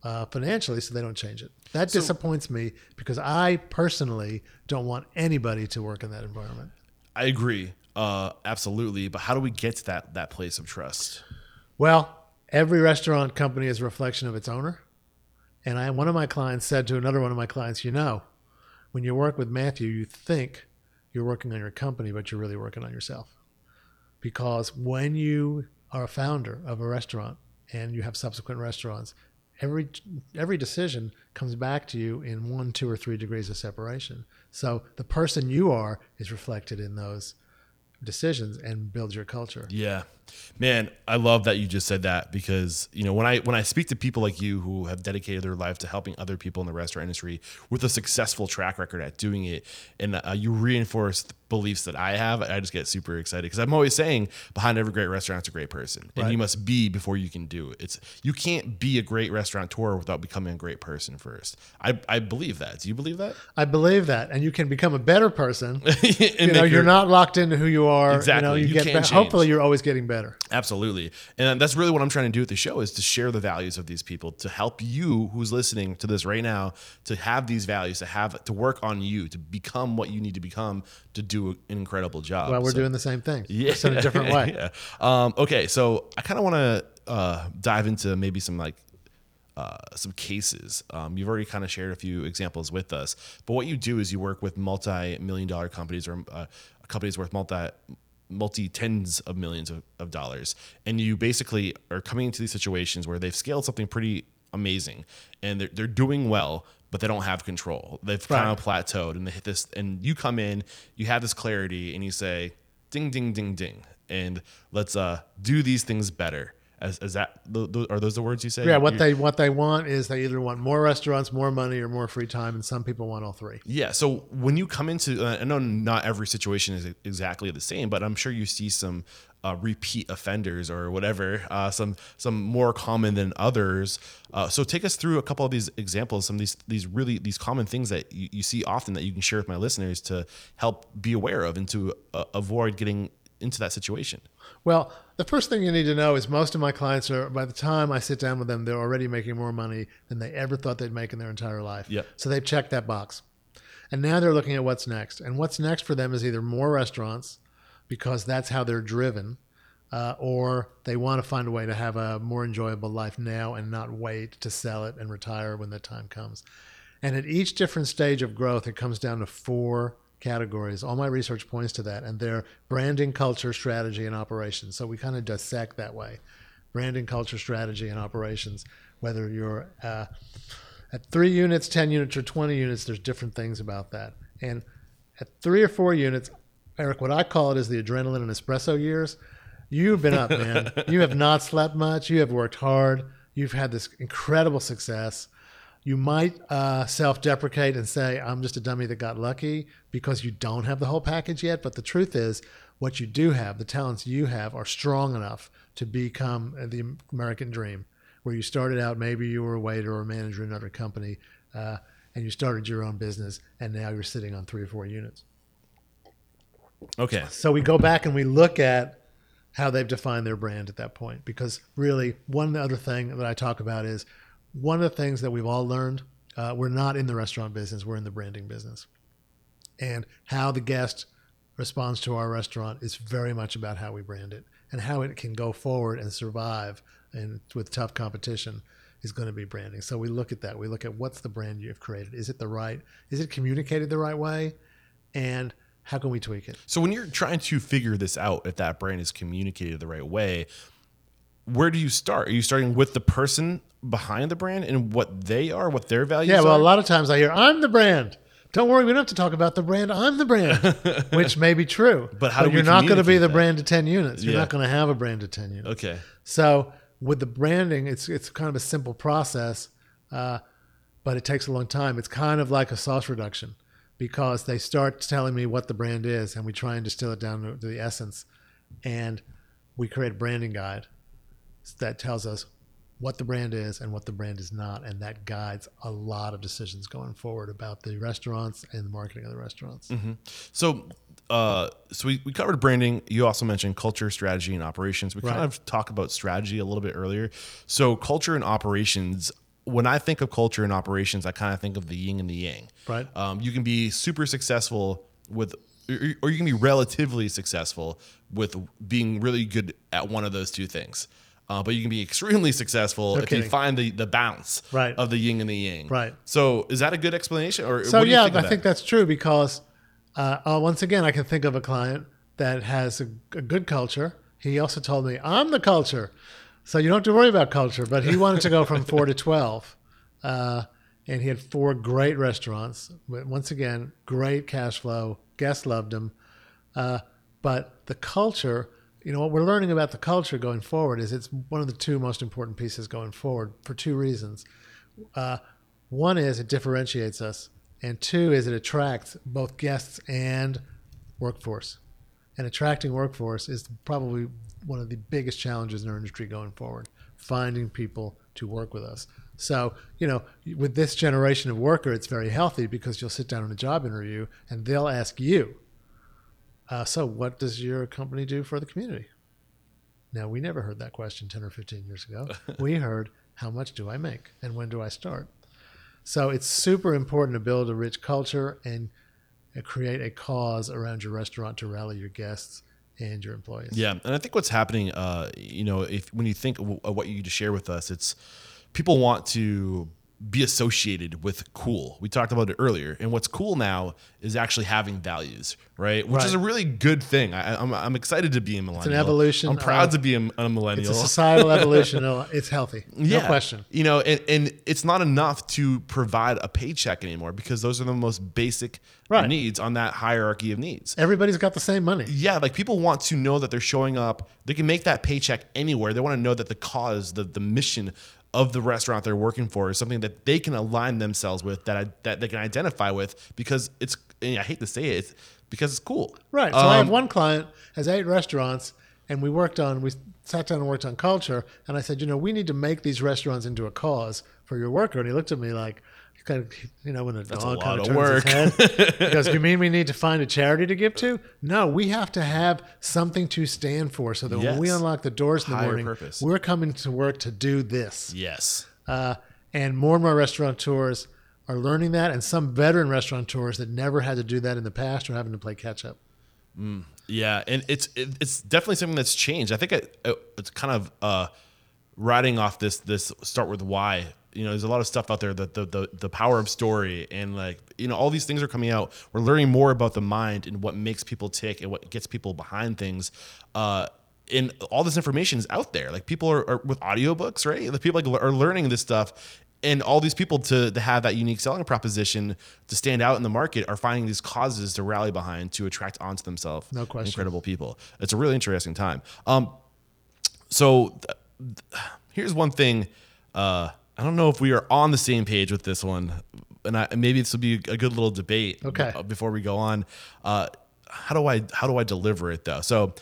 uh, financially, so they don't change it. That disappoints me because I personally don't want anybody to work in that environment. I agree. Uh, absolutely. But how do we get to that that place of trust? Well, every restaurant company is a reflection of its owner. And I, one of my clients said to another one of my clients, you know, when you work with Matthew, you think you're working on your company, but you're really working on yourself. Because when you are a founder of a restaurant and you have subsequent restaurants, every every decision comes back to you in one, two, or three degrees of separation. So the person you are is reflected in those decisions and builds your culture. Yeah. Man, I love that you just said that because, you know, when I when I speak to people like you who have dedicated their life to helping other people in the restaurant industry with a successful track record at doing it and uh, you reinforce beliefs that I have, I just get super excited because I'm always saying behind every great restaurant, restaurant's a great person. And Right. you must be before you can do it. It's you can't be a great restaurateur without becoming a great person first. I I believe that. Do you believe that? I believe that, and you can become a better person. You know, you're not locked into who you are. Exactly. You know, you, You get can be- hopefully you're always getting better. Absolutely. And that's really what I'm trying to do with the show is to share the values of these people, to help you who's listening to this right now, to have these values, to have to work on you, to become what you need to become to do an incredible job. Well, we're So- doing the same thing, yeah. just in a different way. yeah. Um, okay, so I kind of want to uh, dive into maybe some like uh, some cases. Um, you've already kind of shared a few examples with us, but what you do is you work with multi-million dollar companies or uh, companies worth multi multi tens of millions of, of dollars, and you basically are coming into these situations where they've scaled something pretty amazing and they're, they're doing well but they don't have control. They've kind of plateaued and they hit this and you come in you have this clarity and you say ding ding ding ding and let's uh do these things better. As, as that th- th- are those the words you say? Yeah, what You- they what they want is they either want more restaurants, more money, or more free time, and some people want all three. yeah so when you come into uh, i know not every situation is exactly the same but i'm sure you see some uh, repeat offenders or whatever uh, some some more common than others uh, so take us through a couple of these examples some of these these really these common things that you, you see often that you can share with my listeners to help be aware of and to uh, avoid getting into that situation Well, the first thing you need to know is most of my clients are by the time I sit down with them, they're already making more money than they ever thought they'd make in their entire life. Yep. So they've checked that box. And now they're looking at what's next. And what's next for them is either more restaurants, because that's how they're driven, uh, or they want to find a way to have a more enjoyable life now and not wait to sell it and retire when the time comes. And at each different stage of growth, it comes down to four categories. All my research points to that, and they're branding, culture, strategy, and operations. So we kind of dissect that way branding, culture, strategy, and operations. Whether you're uh, at three units, 10 units, or 20 units, there's different things about that. And at three or four units, Eric, what I call it is the adrenaline and espresso years. You've been up, man. you have not slept much. You have worked hard. You've had this incredible success. You might uh, self deprecate and say, I'm just a dummy that got lucky because you don't have the whole package yet. But the truth is, what you do have, the talents you have, are strong enough to become the American dream, where you started out, maybe you were a waiter or a manager in another company, uh, and you started your own business, and now you're sitting on three or four units. Okay So we go back and we look at how they've defined their brand at that point. Because really, one other thing that I talk about is one of the things that we've all learned uh, we're not in the restaurant business, we're in the branding business. And how the guest responds to our restaurant is very much about how we brand it and how it can go forward and survive and with tough competition is going to be branding. So we look at that. We look at what's the brand you've created. Is it the right? Is it communicated the right way? And how can we tweak it? So when you're trying to figure this out, if that brand is communicated the right way, where do you start? Are you starting with the person behind the brand and what they are, what their values Yeah, well, a lot of times I hear, I'm the brand. Don't worry, we don't have to talk about the brand. I'm the brand, which may be true. But how do you're not going to be the that? brand of 10 units. You're Yeah. not going to have a brand of 10 units. Okay. So with the branding, it's it's kind of a simple process, uh, but it takes a long time. It's kind of like a sauce reduction because they start telling me what the brand is, and we try and distill it down to, the essence, and we create a branding guide that tells us what the brand is and what the brand is not, and that guides a lot of decisions going forward about the restaurants and the marketing of the restaurants. So, uh, so we, we covered branding. You also mentioned culture, strategy, and operations. We kind of talked about strategy a little bit earlier. So, culture and operations. When I think of culture and operations, I kind of think of the yin and the yang. Right. Um, you can be super successful with, or you can be relatively successful with being really good at one of those two things. Uh, but you can be extremely successful if you find the, the balance Right. of the yin and the yang. Right. So is that a good explanation? Or So what do you yeah, think I that? think that's true because uh, uh, once again, I can think of a client that has a, a good culture. He also told me, "I'm the culture," so you don't have to worry about culture. But he wanted to go from four to twelve, uh, and he had four great restaurants. But once again, great cash flow. Guests loved him, uh, but the culture. You know what we're learning about the culture going forward is it's one of the two most important pieces going forward for two reasons. Uh, one is it differentiates us, and two is it attracts both guests and workforce. And attracting workforce is probably one of the biggest challenges in our industry going forward. Finding people to work with us. So, you know, with this generation of worker, it's very healthy because you'll sit down in a job interview and they'll ask you, uh, so what does your company do for the community? Now, we never heard that question 10 or 15 years ago. we heard, how much do I make and when do I start? So it's super important to build a rich culture and uh, create a cause around your restaurant to rally your guests and your employees. Yeah, and I think what's happening, uh, you know, if when you think of what you just share with us, it's people want to be associated with cool. We talked about it earlier, and what's cool now is actually having values, right? Which is a really good thing. I, I'm I'm excited to be a millennial. It's an evolution I'm proud to be a, a It's a societal evolution. It's healthy. No question. You know, and, and it's not enough to provide a paycheck anymore because those are the most basic Right. needs on that hierarchy of needs. Everybody's got the same money. Yeah, like people want to know that they're showing up. They can make that paycheck anywhere. They want to know that the cause, the the mission of the restaurant they're working for is something that they can align themselves with, that I, that they can identify with because it's. And I hate to say it, it's because it's cool. Right. So I have Um, one client has eight restaurants, and we worked on we sat down and worked on culture. And I said, you know, we need to make these restaurants into a cause for your worker. And he looked at me like, kind of, you know, when a a dog kind of turns work. his head. He goes, you mean we need to find a charity to give to? No, we have to have something to stand for, so that when we unlock the doors in the Higher morning, purpose. we're coming to work to do this. Yes. Uh, and more and more restaurateurs are learning that, and some veteran restaurateurs that never had to do that in the past are having to play catch up. Yeah, and it's it's definitely something that's changed. I think it, it, it's kind of uh, riding off this this start with why. You know, there's a lot of stuff out there that the, the the power of story and like you know all these things are coming out. We're learning more about the mind and what makes people tick and what gets people behind things. Uh, and all this information is out there. Like people are, are with audiobooks, right? The people like are learning this stuff and all these people to, to have that unique selling proposition to stand out in the market are finding these causes to rally behind to attract onto themselves No question. incredible people it's a really interesting time um so th- th- here's one thing uh i don't know if we are on the same page with this one and I, maybe this will be a good little debate Okay. before we go on uh how do i how do i deliver it though so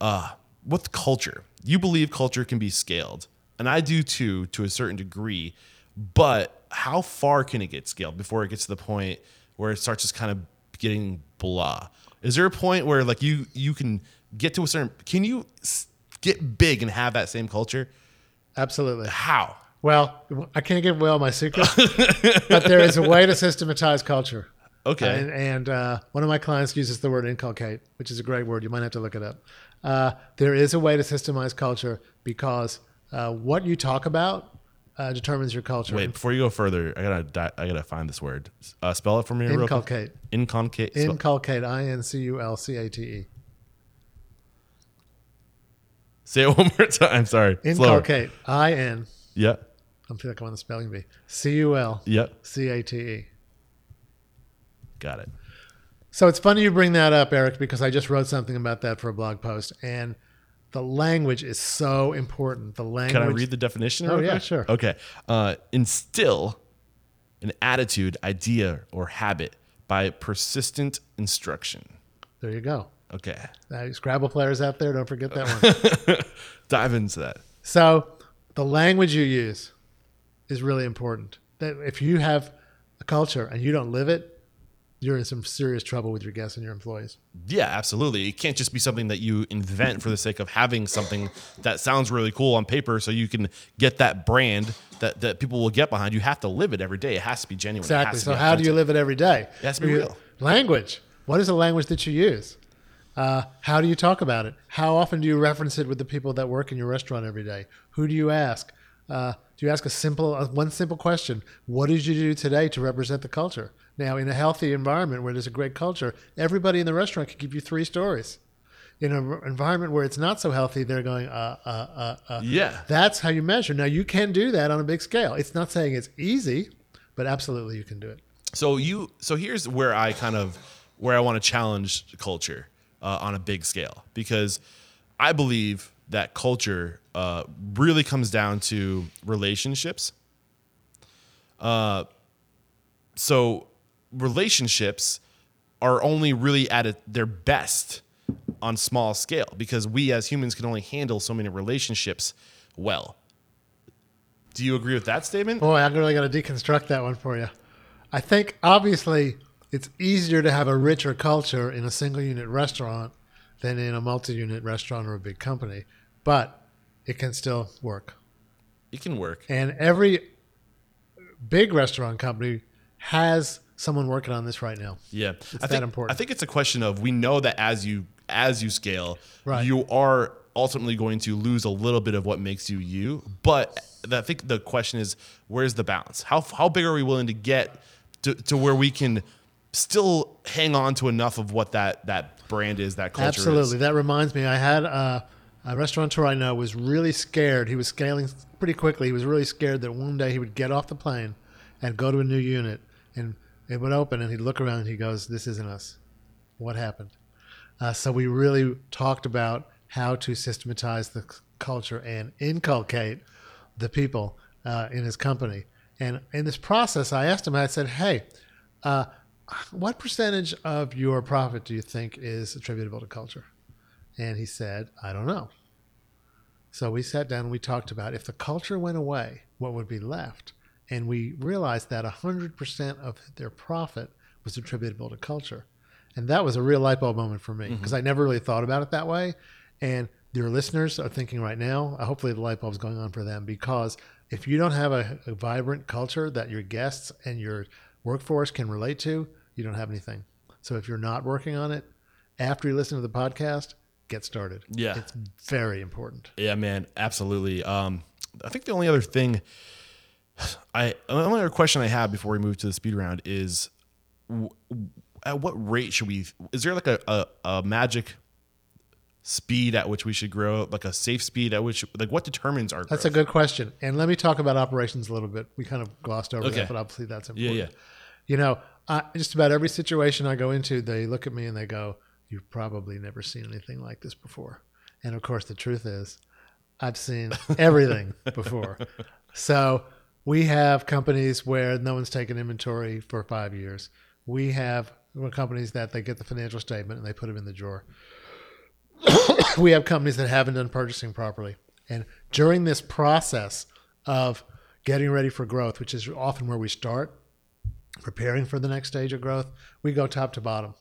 uh, with culture, you believe culture can be scaled, and I do too, to a certain degree. But how far can it get scaled before it gets to the point where it starts just kind of getting blah? Is there a point where like you you can get to a certain? Can you get big and have that same culture? Absolutely. How? Well, I can't give Will my secret, but there is a way to systematize culture. Okay. And, and uh, one of my clients uses the word inculcate, which is a great word. You might have to look it up. Uh, there is a way to systemize culture because uh, what you talk about uh, determines your culture. Wait, before you go further, I gotta di- I gotta find this word. Uh, spell it for me. real quick. Inculcate. Inculcate. spell- Inculcate. I N C U L C A T E. Say it one more time. Sorry. Inculcate. I N. Yep. I feel like I'm on the spelling bee. C U L Yep. C A T E. Got it. So it's funny you bring that up, Eric, because I just wrote something about that for a blog post, and the language is so important. The language. Can I read the definition? Oh, yeah, quick? sure. Okay. Uh, instill an attitude, idea, or habit by persistent instruction. There you go. Okay. Uh, Scrabble players out there, don't forget that one. Dive into that. so the language you use is really important. That if you have a culture and you don't live it, you're in some serious trouble with your guests and your employees. Yeah, absolutely. It can't just be something that you invent for the sake of having something that sounds really cool on paper so you can get that brand that, that people will get behind. You have to live it every day. It has to be genuine. Exactly. So how do you live it every day? It has to be real. Language. What is the language that you use? Uh, how do you talk about it? How often do you reference it with the people that work in your restaurant every day? Who do you ask? Uh, do you ask a simple, uh, one simple question? What did you do today to represent the culture? Now, in a healthy environment where there's a great culture, everybody in the restaurant can give you three stories. In an environment where it's not so healthy, they're going, uh, uh, uh, uh. Yeah. That's how you measure. Now, you can do that on a big scale. It's not saying it's easy, but absolutely you can do it. So you so here's where I kind of where I want to challenge culture uh, on a big scale because I believe that culture uh, really comes down to relationships. Uh, so relationships are only really at a, their best on small scale because we as humans can only handle so many relationships well. Do you agree with that statement? Boy, I'm really to deconstruct that one for you. I think obviously it's easier to have a richer culture in a single unit restaurant than in a multi unit restaurant or a big company, but it can still work. It can work. And every big restaurant company has someone working on this right now. Yeah, I that think, important. I think it's a question of we know that as you as you scale, Right. you are ultimately going to lose a little bit of what makes you you. But I think the question is, where's the balance? How how big are we willing to get to, to where we can still hang on to enough of what that that brand is, that culture Absolutely. is? That reminds me, I had uh, a restaurateur I know was really scared. He was scaling pretty quickly. He was really scared that one day he would get off the plane and go to a new unit and it would open and he'd look around and he goes, This isn't us. What happened? Uh, so we really talked about how to systematize the culture and inculcate the people uh, in his company. And in this process, I asked him, I said, Hey, uh, what percentage of your profit do you think is attributable to culture? And he said, I don't know. So we sat down and we talked about if the culture went away, what would be left? And we realized that 100% of their profit was attributable to culture. And that was a real light bulb moment for me because I never really thought about it that way. And your listeners are thinking right now, uh, hopefully the light bulb's going on for them because if you don't have a, a vibrant culture that your guests and your workforce can relate to, you don't have anything. So if you're not working on it, after you listen to the podcast, get started. Yeah. It's very important. Yeah, man, absolutely. Um, I think the only other thing, I the only other question I have before we move to the speed round is, w- at what rate should we? Is there like a, a, a magic speed at which we should grow, like a safe speed at which, like what determines our? That's a good question. And let me talk about operations a little bit. We kind of glossed over Okay. that, but obviously that's Yeah, important. yeah. You know, I, just about every situation I go into, they look at me and they go, You've probably never seen anything like this before. And of course, the truth is, I've seen everything before. So we have companies where no one's taken inventory for five years. We have companies that they get the financial statement and they put them in the drawer. we have companies that haven't done purchasing properly. And during this process of getting ready for growth, which is often where we start, preparing for the next stage of growth, we go top to bottom.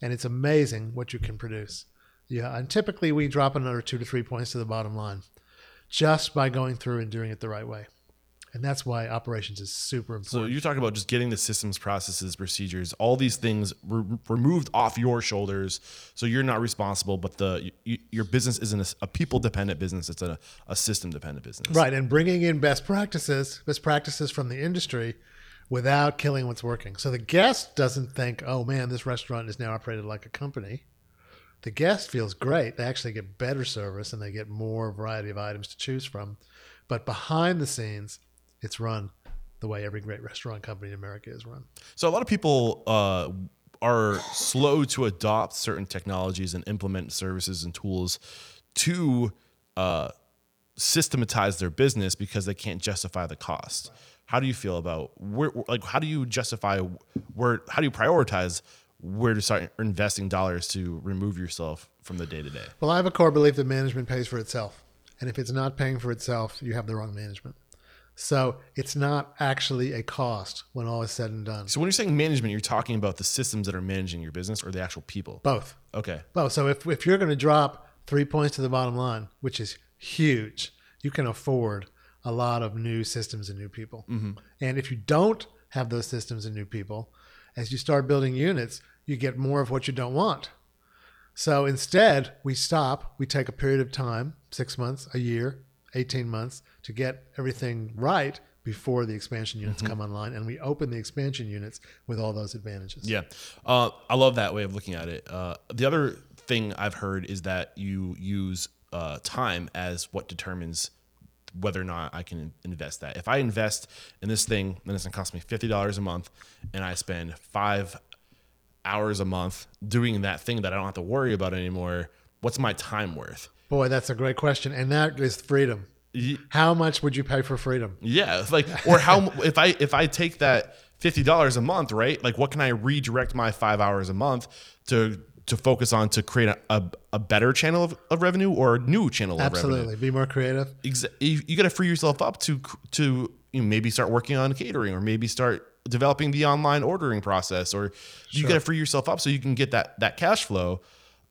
And it's amazing what you can produce. Yeah, and typically we drop another two to three points to the bottom line just by going through and doing it the right way. And that's why operations is super important. So you're talking about just getting the systems, processes, procedures, all these things re- removed off your shoulders, so you're not responsible. But the y your business isn't a, a people dependent business; it's a, a system dependent business. right. And bringing in best practices, best practices from the industry without killing what's working. So the guest doesn't think, oh man, this restaurant is now operated like a company. The guest feels great. They actually get better service and they get more variety of items to choose from. But behind the scenes, it's run the way every great restaurant company in America is run. So a lot of people uh, are slow to adopt certain technologies and implement services and tools to uh, systematize their business because they can't justify the cost. How do you feel about where, like, how do you justify where, how do you prioritize where to start investing dollars to remove yourself from the day to day? Well, I have a core belief that management pays for itself. And if it's not paying for itself, you have the wrong management. So it's not actually a cost when all is said and done. So when you're saying management, you're talking about the systems that are managing your business or the actual people? Both. Okay. Both. So if, if you're going to drop three points to the bottom line, which is huge, you can afford a lot of new systems and new people. And if you don't have those systems and new people, as you start building units, you get more of what you don't want. So instead, we stop, we take a period of time six months, a year, 18 months to get everything right before the expansion units come online. And we open the expansion units with all those advantages. Yeah, uh, I love that way of looking at it. Uh, the other thing I've heard is that you use uh, time as what determines whether or not I can invest that. If I invest in this thing, then it's gonna cost me fifty dollars a month, and I spend five hours a month doing that thing that I don't have to worry about anymore. What's my time worth? Boy, that's a great question. And that is freedom. Ye- How much would you pay for freedom? Yeah, like or how if I if I take that fifty dollars a month, right? Like, what can I redirect my five hours a month to to focus on to create a, a, a better channel of, of revenue or a new channel of revenue? Absolutely. Be more creative. Exa- you, you got to free yourself up to to you know, maybe start working on catering or maybe start developing the online ordering process or you got to free yourself up so you can get that that cash flow.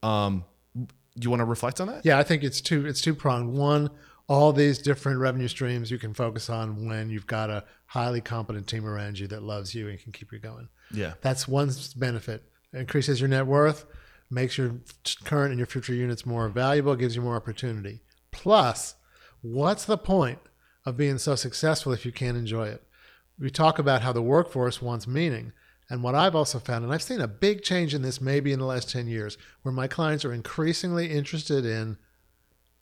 Um, do you want to reflect on that? Yeah, I think it's two it's two pronged. One, all these different revenue streams you can focus on when you've got a highly competent team around you that loves you and can keep you going. Yeah. That's one benefit. It increases your net worth, makes your current and your future units more valuable, gives you more opportunity. Plus, what's the point of being so successful if you can't enjoy it? We talk about how the workforce wants meaning. And what I've also found, and I've seen a big change in this maybe in the last 10 years, where my clients are increasingly interested in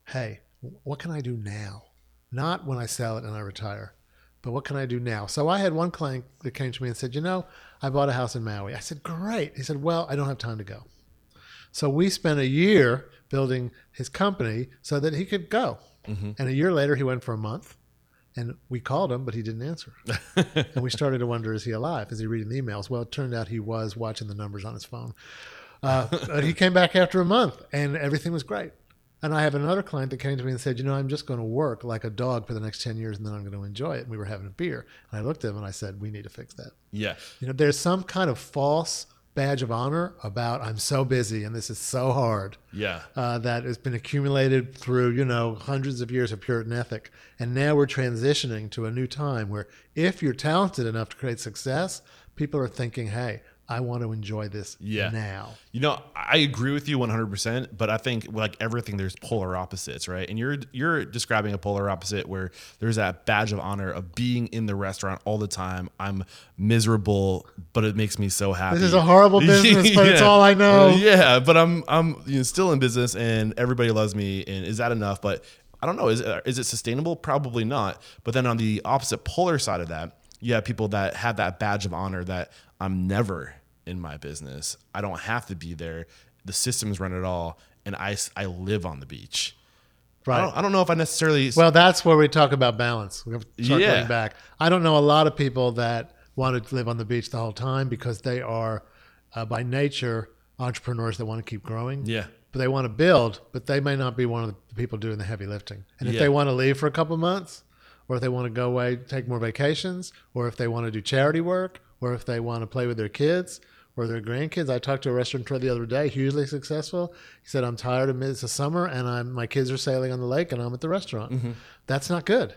hey, what can I do now? Not when I sell it and I retire, but what can I do now? So I had one client that came to me and said, You know, I bought a house in Maui. I said, Great. He said, Well, I don't have time to go. So we spent a year building his company so that he could go. And a year later, he went for a month. And we called him, but he didn't answer. and we started to wonder, is he alive? Is he reading the emails? Well, it turned out he was watching the numbers on his phone. Uh, but he came back after a month, and everything was great. And I have another client that came to me and said, you know, I'm just going to work like a dog for the next 10 years, and then I'm going to enjoy it. And we were having a beer. And I looked at him and I said, we need to fix that. Yeah. You know, there's some kind of false badge of honor about I'm so busy and this is so hard Yeah. uh, that has been accumulated through you know hundreds of years of Puritan ethic, and now we're transitioning to a new time where if you're talented enough to create success, people are thinking, "Hey, I want to enjoy this Yeah. now." You know, I agree with you 100%, but I think like everything there's polar opposites, right? And you're you're describing a polar opposite where there's that badge of honor of being in the restaurant all the time. I'm miserable, but it makes me so happy. This is a horrible business, but it's all I know. Uh, yeah, but I'm I'm you know, still in business and everybody loves me and is that enough? But I don't know, is it, is it sustainable? Probably not. But then on the opposite polar side of that, you have people that have that badge of honor that I'm never in my business. I don't have to be there. The systems run it all, and I, I live on the beach. I, Right. don't, I don't know if I necessarily. Well, that's where we talk about balance. We're circling Yeah. back. I don't know a lot of people that want to live on the beach the whole time because they are, uh, by nature, entrepreneurs that want to keep growing. yeah, but they want to build, but they may not be one of the people doing the heavy lifting. And if Yeah. they want to leave for a couple months, or if they want to go away, take more vacations, or if they want to do charity work, or if they want to play with their kids or their grandkids. I talked to a restaurateur the other day, hugely successful. He said, "I'm tired of it's the summer, and I'm my kids are sailing on the lake, and I'm at the restaurant. Mm-hmm. That's not good.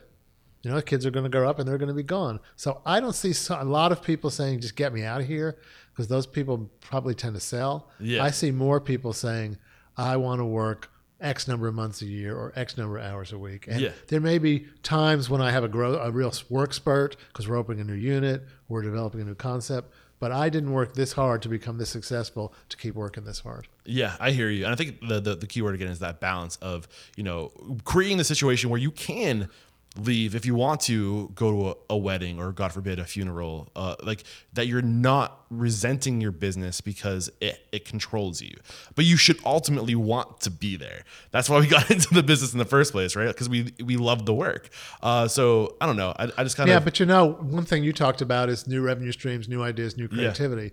You know, the kids are going to grow up and they're going to be gone. So I don't see so, a lot of people saying, just get me out of here, because those people probably tend to sell. Yeah. I see more people saying, I want to work X number of months a year or X number of hours a week. And Yeah. there may be times when I have a grow a real work spurt because we're opening a new unit, we're developing a new concept. But I didn't work this hard to become this successful to keep working this hard. Yeah, I hear you. And I think the, the the key word again is that balance of, you know, creating the situation where you can leave if you want to go to a, a wedding or God forbid a funeral, uh, like that you're not resenting your business because it, it controls you. But you should ultimately want to be there. That's why we got into the business in the first place, right? Because we we love the work. Uh, so I don't know. I, I just kind of Yeah, but you know, one thing you talked about is new revenue streams, new ideas, new creativity.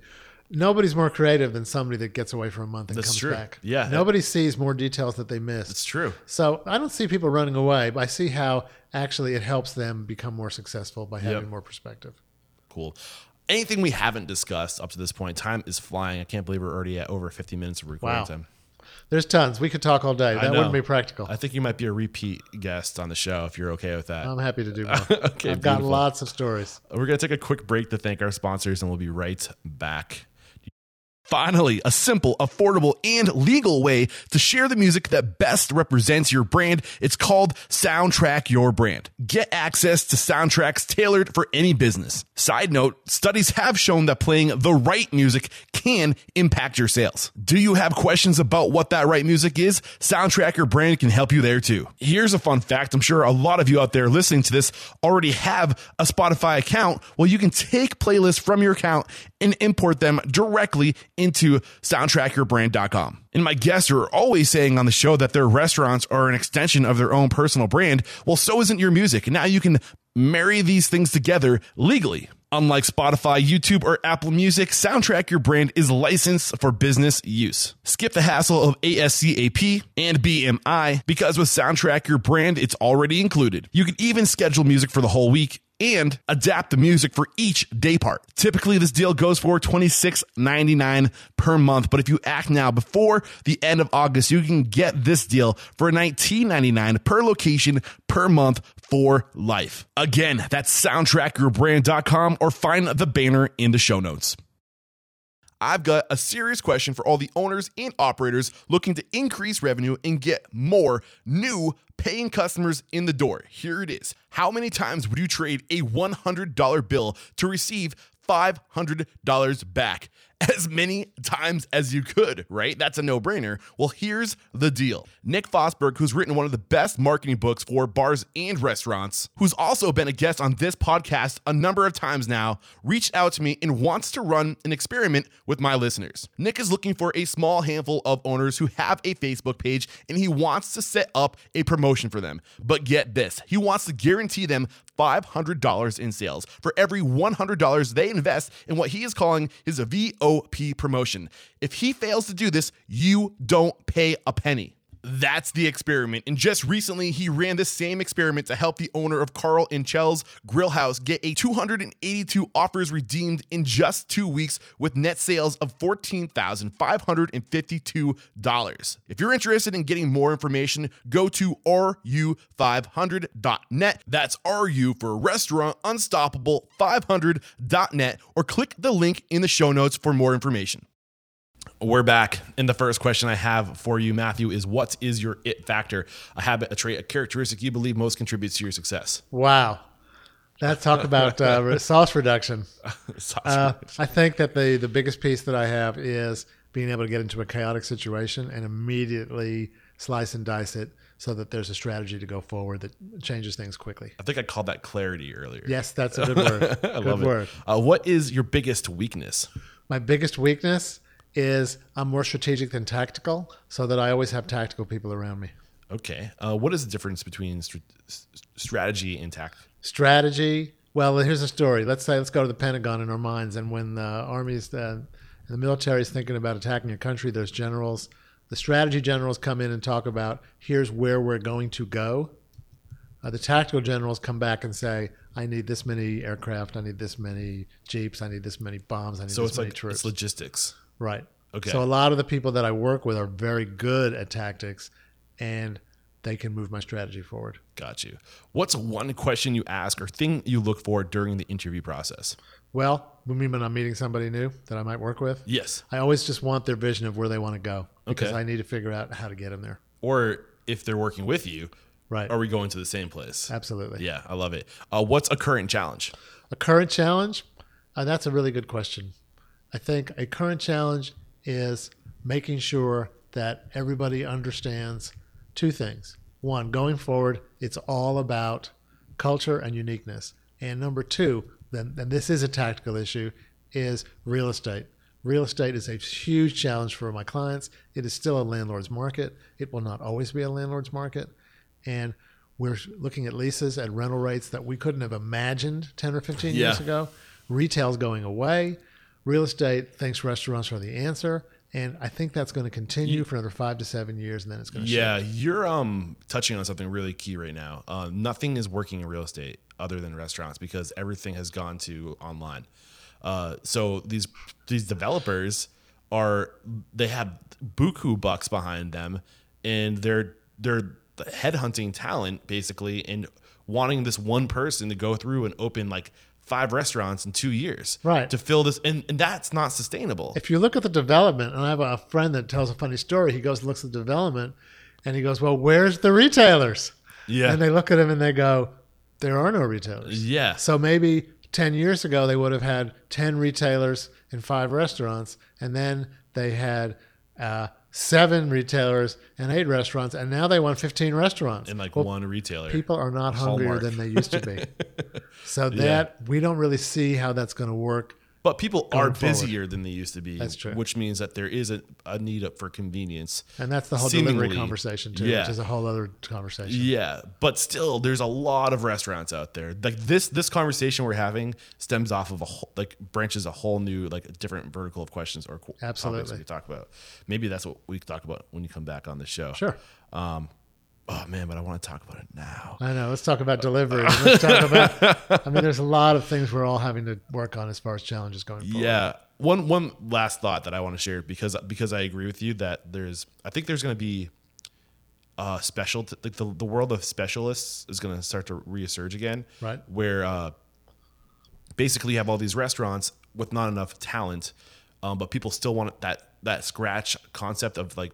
Nobody's more creative than somebody that gets away for a month and That's comes true. back. Yeah. Nobody sees more details that they missed. it's true. So I don't see people running away, but I see how actually it helps them become more successful by having Yep. more perspective. Cool. Anything we haven't discussed up to this point, time is flying. I can't believe we're already at over 50 minutes of recording Wow. time. There's tons. We could talk all day. That wouldn't be practical. I think you might be a repeat guest on the show if you're okay with that. I'm happy to do more. Okay, I've got lots of stories. We're going to take a quick break to thank our sponsors and we'll be right back. Finally, a simple, affordable, and legal way to share the music that best represents your brand. It's called Soundtrack Your Brand. Get access to soundtracks tailored for any business. Side note, studies have shown that playing the right music can impact your sales. Do you have questions about what that right music is? Soundtrack Your Brand can help you there too. Here's a fun fact. I'm sure a lot of you out there listening to this already have a Spotify account. Well, you can take playlists from your account and import them directly into soundtrackyourbrand.com. And my guests are always saying on the show that their restaurants are an extension of their own personal brand. Well, so isn't your music. And now you can marry these things together legally. Unlike Spotify, YouTube, or Apple Music, Soundtrack Your Brand is licensed for business use. Skip the hassle of ASCAP and BMI because with Soundtrack Your Brand, it's already included. You can even schedule music for the whole week and adapt the music for each day part. Typically, this deal goes for $26.99 per month, but if you act now before the end of August, you can get this deal for $19.99 per location per month for life. Again, that's soundtrackyourbrand.com or find the banner in the show notes. I've got a serious question for all the owners and operators looking to increase revenue and get more new paying customers in the door. Here it is. How many times would you trade a $100 bill to receive $500 back? As many times as you could, right? That's a no brainer. Well, here's the deal Nick Fosberg, who's written one of the best marketing books for bars and restaurants, who's also been a guest on this podcast a number of times now, reached out to me and wants to run an experiment with my listeners. Nick is looking for a small handful of owners who have a Facebook page and he wants to set up a promotion for them. But get this, he wants to guarantee them $500 in sales for every $100 they invest in what he is calling his VOP promotion. If he fails to do this, you don't pay a penny. That's the experiment. And just recently, he ran the same experiment to help the owner of Carl and Chell's Grill House get a 282 offers redeemed in just two weeks with net sales of $14,552. If you're interested in getting more information, go to ru500.net. That's RU for Restaurant Unstoppable 500.net or click the link in the show notes for more information. We're back. And the first question I have for you, Matthew, is what is your it factor? A habit, a trait, a characteristic you believe most contributes to your success? Wow. That talk about uh, sauce reduction. Uh, I think that the the biggest piece that I have is being able to get into a chaotic situation and immediately slice and dice it so that there's a strategy to go forward that changes things quickly. I think I called that clarity earlier. Yes, that's a good word. I good love word. it. Uh, what is your biggest weakness? My biggest weakness is I'm more strategic than tactical, so that I always have tactical people around me. Okay. Uh, what is the difference between str- s- strategy and tact? Strategy. Well, here's a story. Let's say let's go to the Pentagon in our minds, and when the armies, the, the military is thinking about attacking a country, there's generals. The strategy generals come in and talk about here's where we're going to go. Uh, the tactical generals come back and say, I need this many aircraft, I need this many jeeps, I need this many bombs, I need So this it's many like troops. it's logistics. Right. Okay. So a lot of the people that I work with are very good at tactics, and they can move my strategy forward. Got you. What's one question you ask or thing you look for during the interview process? Well, when I'm meeting somebody new that I might work with, Yes. I always just want their vision of where they want to go because Okay. I need to figure out how to get them there. Or if they're working with you, Right. are we going to the same place? Absolutely. Yeah, I love it. Uh, what's a current challenge? A current challenge? Uh, that's a really good question. I think a current challenge is making sure that everybody understands two things. One, going forward, it's all about culture and uniqueness. And number two, then, and this is a tactical issue, is real estate. Real estate is a huge challenge for my clients. It is still a landlord's market. It will not always be a landlord's market. And we're looking at leases at rental rates that we couldn't have imagined 10 or 15 years ago. Retail's going away. Real estate thinks restaurants are the answer. And I think that's going to continue for another five to seven years, and then it's going to Yeah, you're um touching on something really key right now. Uh, nothing is working in real estate other than restaurants because everything has gone to online. Uh, so these these developers are they have buku bucks behind them, and they're they're headhunting talent basically and wanting this one person to go through and open like five restaurants in two years, Right. To fill this, and, and that's not sustainable. if you look at the development, and I have a friend that tells a funny story. He goes, and looks at the development, and he goes, "Well, where's the retailers?" Yeah. And they look at him and they go, "There are no retailers." yeah, So maybe ten years ago they would have had ten retailers and five restaurants, and then they had uh, seven retailers and eight restaurants, and now they want fifteen restaurants. and like Well, one retailer. people are not hungrier Hallmark. than they used to be. so that we don't really see how that's going to work. But people are Going forward. busier than they used to be. That's true. Which means that there is a, a need up for convenience. And that's the whole Seemingly, delivery conversation too, yeah. which is a whole other conversation. Yeah, but still, there's a lot of restaurants out there. Like this, this conversation we're having stems off of a whole, like branches a whole new, like a different vertical of questions or qu- topics Absolutely. we could talk about. Maybe that's what we could talk about when you come back on the show. Sure. Um, oh man, but I want to talk about it now. I know. Let's talk about delivery. Let's talk about. I mean, there's a lot of things we're all having to work on as far as challenges going forward. Yeah. One one last thought that I want to share because because I agree with you that there's I think there's going to be uh special like the, the world of specialists is going to start to resurge again. Right. Where uh basically you have all these restaurants with not enough talent um, but people still want that that scratch concept of like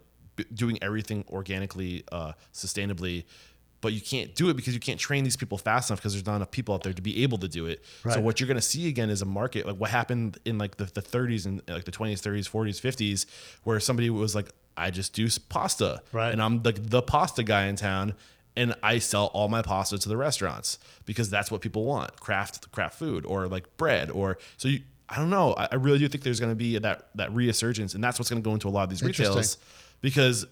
doing everything organically uh sustainably but you can't do it because you can't train these people fast enough because there's not enough people out there to be able to do it. So what you're going to see again is a market like what happened in like the, the 30s and like the 20s, 30s, 40s, 50s, where somebody was like, I just do pasta, Right. And I'm like the pasta guy in town, and I sell all my pasta to the restaurants because that's what people want, craft craft food or like bread or so. You, I don't know. I, I really do think there's going to be that that resurgence, and that's what's going to go into a lot of these retails because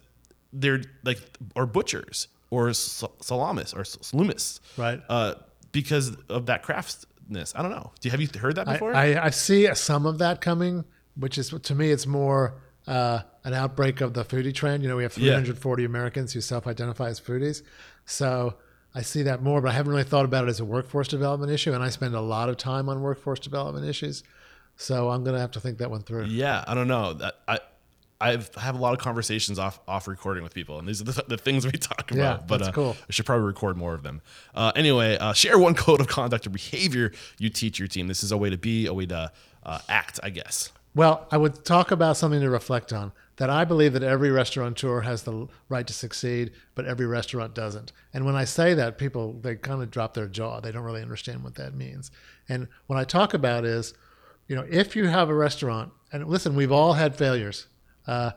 they're like or butchers or salamis or salumists, Right. Uh, because of that craftness. I don't know. Do you have you heard that before? I, I see some of that coming, which is to me, it's more uh, an outbreak of the foodie trend. You know, we have Yeah. 340 Americans who self-identify as foodies, so I see that more. But I haven't really thought about it as a workforce development issue, and I spend a lot of time on workforce development issues. So I'm going to have to think that one through. Yeah, I don't know. That I I've have a lot of conversations off off recording with people, and these are the, the things we talk about. Yeah, but that's uh, cool. I should probably record more of them. Uh, anyway, uh, share one code of conduct or behavior you teach your team. This is a way to be, a way to uh, act, I guess. Well, I would talk about something to reflect on. That I believe that every restaurateur has the right to succeed, but every restaurant doesn't. And when I say that, people they kind of drop their jaw. They don't really understand what that means. And what I talk about is, you know, if you have a restaurant, and listen, we've all had failures. Uh,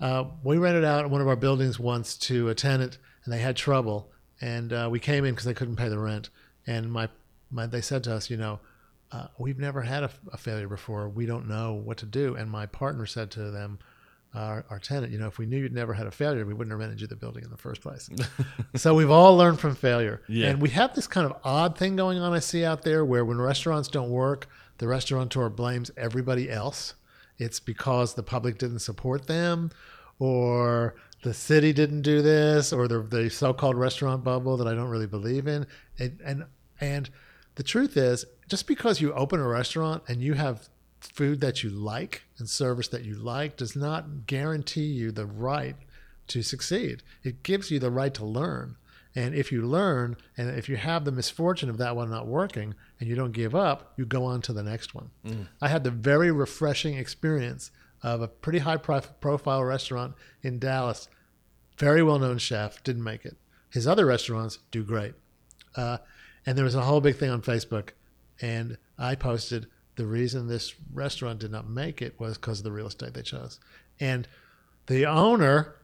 uh, we rented out one of our buildings once to a tenant, and they had trouble. And uh, we came in because they couldn't pay the rent. And my, my they said to us, you know, uh, we've never had a, a failure before. We don't know what to do. And my partner said to them, our, our tenant, you know, if we knew you'd never had a failure, we wouldn't have rented you the building in the first place. so we've all learned from failure. Yeah. And we have this kind of odd thing going on, I see out there, where when restaurants don't work, the restaurateur blames everybody else. It's because the public didn't support them, or the city didn't do this, or the, the so-called restaurant bubble that I don't really believe in. And, and and the truth is, just because you open a restaurant and you have food that you like and service that you like does not guarantee you the right to succeed. It gives you the right to learn. And if you learn, and if you have the misfortune of that one not working, and you don't give up, you go on to the next one. I had the very refreshing experience of a pretty high profile restaurant in Dallas. Very well known chef, didn't make it. His other restaurants do great. Uh, and there was a whole big thing on Facebook. And I posted the reason this restaurant did not make it was because of the real estate they chose. And the owner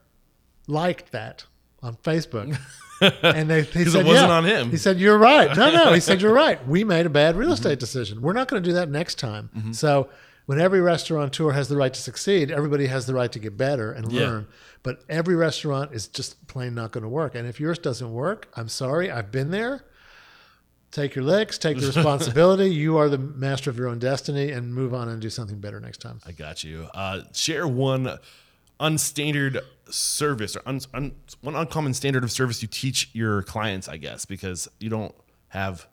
liked that on Facebook. And they, he said, it wasn't "Yeah." on him. He said, You're right. No, no. He said, You're right. We made a bad real estate decision. We're not going to do that next time. So, when every restaurateur has the right to succeed, everybody has the right to get better and Yeah. learn. But every restaurant is just plain not going to work. And if yours doesn't work, I'm sorry. I've been there. Take your licks, take the responsibility. you are the master of your own destiny and move on and do something better next time. I got you. Uh, share one unstandard service or un, un, one uncommon standard of service you teach your clients, I guess, because you don't have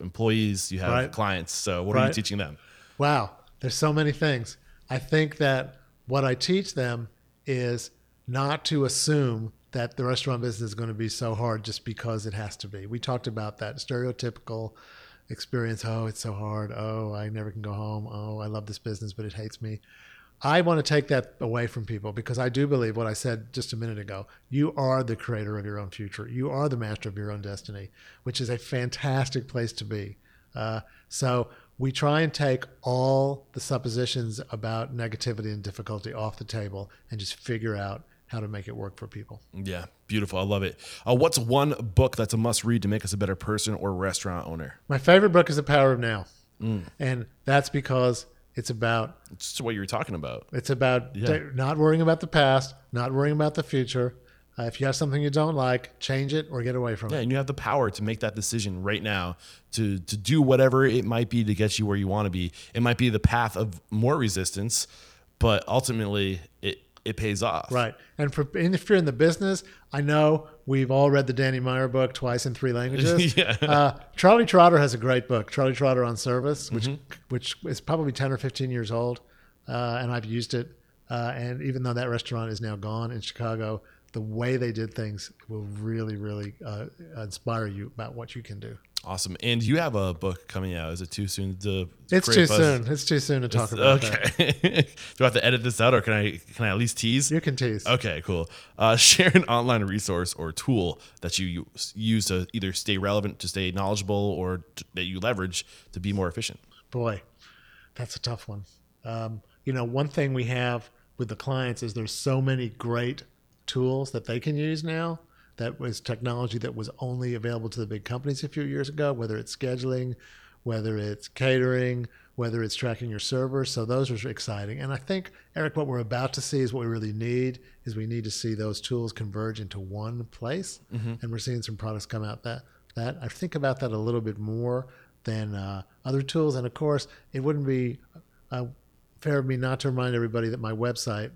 employees, you have Right. clients. So what are you teaching them? Wow, there's so many things. I think that what I teach them is not to assume that the restaurant business is going to be so hard just because it has to be. We talked about that stereotypical experience. Oh, it's so hard. Oh, I never can go home. Oh, I love this business, but it hates me. I want to take that away from people because I do believe what I said just a minute ago. You are the creator of your own future. You are the master of your own destiny, which is a fantastic place to be. Uh, so we try and take all the suppositions about negativity and difficulty off the table and just figure out how to make it work for people. Yeah, beautiful. I love it. Uh, what's one book that's a must read to make us a better person or restaurant owner? My favorite book is The Power of Now. And that's because it's about It's what you were talking about. It's about Yeah. not worrying about the past, not worrying about the future. Uh, if you have something you don't like, change it or get away from Yeah, it. and you have the power to make that decision right now to to do whatever it might be to get you where you want to be. It might be the path of more resistance, but ultimately it it pays off. Right. And for and if you're in the business, I know we've all read the Danny Meyer book twice in three languages. Yeah. uh, Charlie Trotter has a great book, Charlie Trotter on Service, which Mm-hmm. which is probably ten or fifteen years old, uh, and I've used it. Uh, and even though that restaurant is now gone in Chicago, the way they did things will really, really uh, inspire you about what you can do. Awesome. And you have a book coming out. Is it too soon to? It's too buzz? soon. It's too soon to talk about that. Okay. Do I have to edit this out, or can I can I at least tease? You can tease. Okay, cool. Uh, share an online resource or tool that you use- use to either stay relevant, to stay knowledgeable, or to, that you leverage to be more efficient. Boy, that's a tough one. Um, you know, one thing we have with the clients is there's so many great tools that they can use now. That was technology that was only available to the big companies a few years ago, whether it's scheduling, whether it's catering, whether it's tracking your servers. So those are exciting. And I think, Eric, what we're about to see is what we really need is we need to see those tools converge into one place. And we're seeing some products come out that that I think about that a little bit more than uh, other tools. And of course, it wouldn't be uh, fair of me not to remind everybody that my website,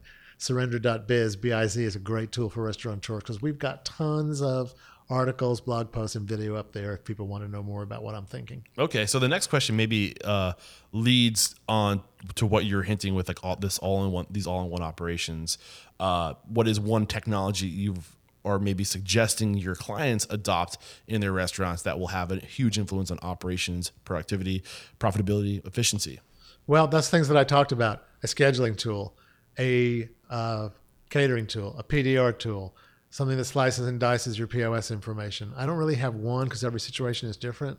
surrender.biz, B-I-Z, is a great tool for restaurateurs because we've got tons of articles, blog posts, and video up there if people want to know more about what I'm thinking. Okay, so the next question maybe uh, leads on to what you're hinting with, like all this all in one, these all in one operations. Uh, what is one technology you've or maybe suggesting your clients adopt in their restaurants that will have a huge influence on operations, productivity, profitability, efficiency? Well, that's things that I talked about a scheduling tool, a uh, catering tool, a PDR tool, something that slices and dices your POS information. I don't really have one because every situation is different,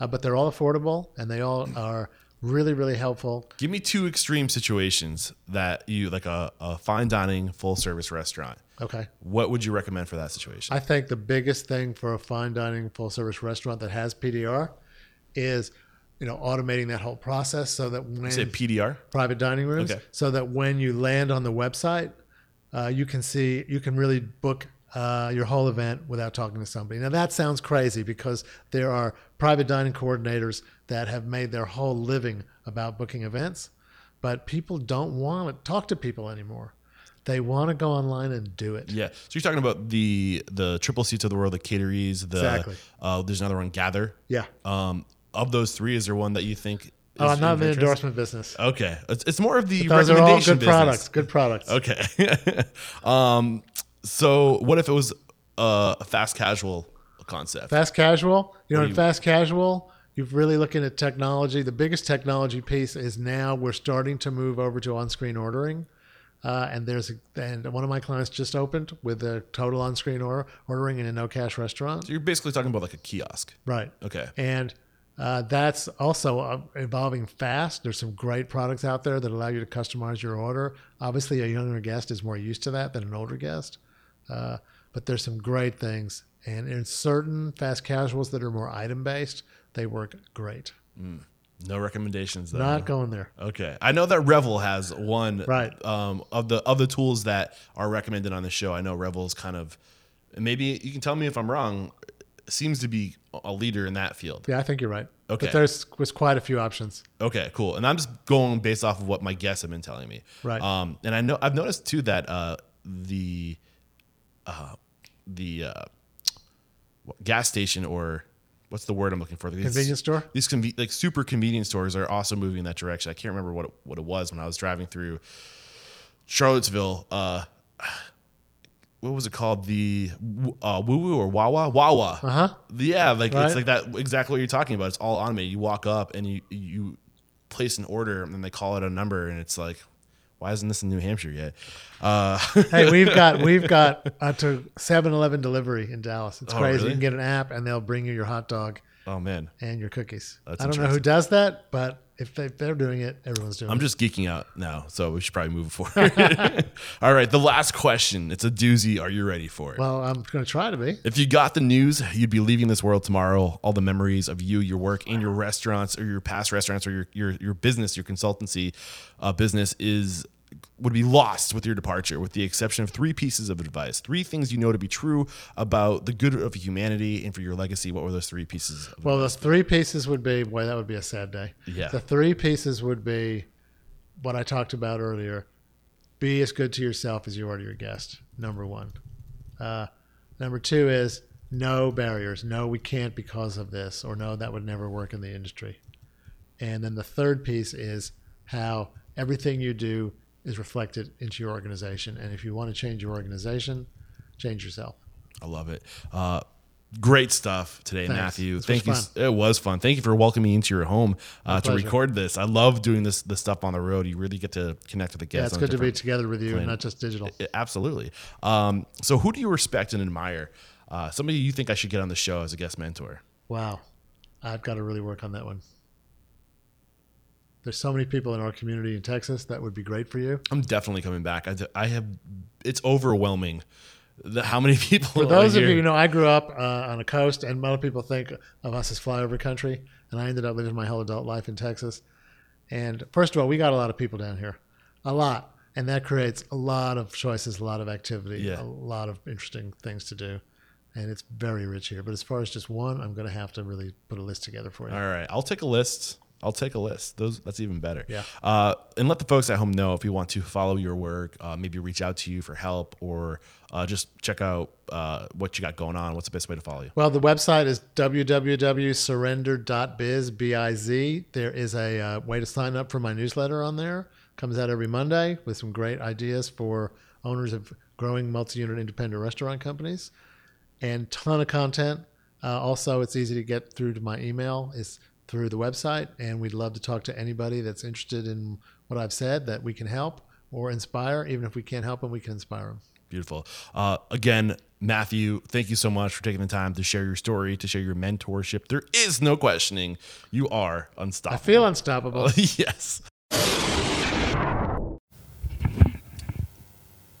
uh, but they're all affordable and they all are really, really helpful. Give me two extreme situations that you like a, a fine dining full service restaurant. Okay. What would you recommend for that situation? I think the biggest thing for a fine dining full service restaurant that has PDR is, you know, automating that whole process so that when Say PDR. private dining rooms, Okay. so that when you land on the website, uh, you can see you can really book uh, your whole event without talking to somebody. Now that sounds crazy because there are private dining coordinators that have made their whole living about booking events, but people don't want to talk to people anymore. They want to go online and do it. Yeah. So you're talking about the the Tripleseats of the world, the Caterease, the Exactly. uh, there's another one, Gather. Yeah. Um, of those three, is there one that you think? Oh, I'm not in the endorsement business. Okay, it's, it's more of the Those are all good business. products. Good products. Okay. um, So what if it was uh, a fast casual concept? Fast casual, you know, do in you- fast casual, you're really looking at technology. The biggest technology piece is now we're starting to move over to on-screen ordering. Uh, and there's a, and one of my clients just opened with a total on-screen order, ordering in a no-cash restaurant. So you're basically talking about like a kiosk. Right. Okay. And uh, that's also uh, evolving fast. There's some great products out there that allow you to customize your order. Obviously, a younger guest is more used to that than an older guest. Uh, but there's some great things. And in certain fast casuals that are more item based, they work great. No recommendations though. Not going there. Okay, I know that Revel has one Right. um, of the of the tools that are recommended on the show. I know Revel's kind of, maybe you can tell me if I'm wrong. Seems to be a leader in that field. Yeah, I think you're right. Okay. But there's was quite a few options. Okay, cool. And I'm just going based off of what my guests have been telling me. Right. Um, and I know I've noticed too that uh, the uh, the uh, gas station or what's the word I'm looking for? These- Convenience store? These conve- like super convenience stores are also moving in that direction. I can't remember what it, what it was when I was driving through Charlottesville. Uh, what was it called? The uh, Woo Woo or Wawa Wawa. Uh huh. Yeah, like Right. it's like that exactly what you're talking about. It's all automated. You walk up and you you place an order and then they call it a number and it's like, why isn't this in New Hampshire yet? Uh, Hey, we've got we've got uh, to 7-Eleven delivery in Dallas. It's Oh, crazy. really? You can get an app and they'll bring you your hot dog oh man, and your cookies. That's I don't know who does that, but if, they, if they're doing it, everyone's doing it. I'm just geeking out now, so we should probably move forward. all right, the last question. It's a doozy. Are you ready for it? Well, I'm going to try to be. If you got the news, you'd be leaving this world tomorrow. All the memories of you, your work in your restaurants or your past restaurants or your your, your business, your consultancy uh, business is would be lost with your departure, with the exception of three pieces of advice, three things you know to be true about the good of humanity and for your legacy. What were those three pieces? Of Well, those three pieces would be boy, that would be a sad day. Yeah. The three pieces would be what I talked about earlier. Be as good to yourself as you are to your guest. Number one. Uh, number two is no barriers. No, we can't because of this, or no, that would never work in the industry. And then the third piece is how everything you do is reflected into your organization. And if you want to change your organization, change yourself. I love it. Uh, great stuff today, Thanks. Matthew. This Thank you. was It was fun. Thank you for welcoming me into your home uh, to pleasure. record this. I love doing this this stuff on the road. You really get to connect with the guests. Yeah, it's good to be together with you plane. and not just digital. I- Absolutely. Um, so, who do you respect and admire? Uh, somebody you think I should get on the show as a guest mentor? Wow. I've got to really work on that one. There's so many people in our community in Texas that would be great for you. I'm definitely coming back. I, I have. It's overwhelming. The, how many people? For those of you, you know, I grew up uh, on a coast, and a lot of people think of us as flyover country, and I ended up living my whole adult life in Texas. And first of all, we got a lot of people down here, a lot, and that creates a lot of choices, a lot of activity, Yeah. a lot of interesting things to do, and it's very rich here. But as far as just one, I'm going to have to really put a list together for you. All right, I'll take a list. I'll take a list. Those that's even better. Yeah. Uh, and let the folks at home know if you want to follow your work, uh, maybe reach out to you for help, or uh, just check out uh, what you got going on. What's the best way to follow you? Well, the website is www.surrender.biz, B-I-Z. There is a uh, way to sign up for my newsletter on there. Comes out every Monday with some great ideas for owners of growing multi-unit independent restaurant companies and ton of content. Uh, also, it's easy to get through to my email is through the website, and we'd love to talk to anybody that's interested in what I've said that we can help or inspire. Even if we can't help them, we can inspire them. Beautiful. Uh, again, Matthew, thank you so much for taking the time to share your story, to share your mentorship. There is no questioning you are unstoppable. I feel unstoppable. yes.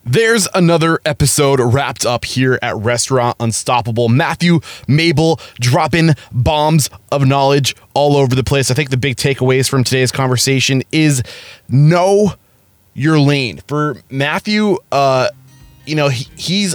There's another episode wrapped up here at Restaurant Unstoppable. Matthew, Mabel dropping bombs of knowledge all over the place. I think the big takeaways from today's conversation is know your lane. For Matthew, uh, you know, he, he's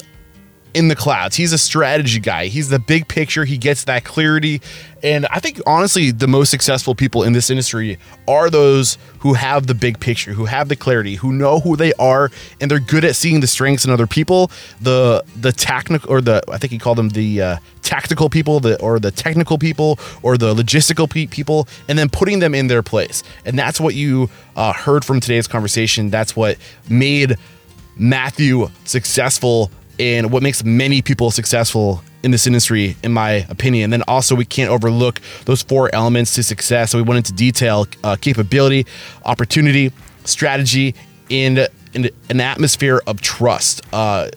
in the clouds. He's a strategy guy. He's the big picture. He gets that clarity. And I think honestly, the most successful people in this industry are those who have the big picture, who have the clarity, who know who they are, and they're good at seeing the strengths in other people. The the technical or the I think he called them the uh, tactical people, the or the technical people, or the logistical pe- people, and then putting them in their place. And that's what you uh, heard from today's conversation. That's what made Matthew successful and what makes many people successful in this industry, in my opinion. Then also, we can't overlook those four elements to success. So we went into detail uh, capability, opportunity, strategy, and, and an atmosphere of trust. Uh,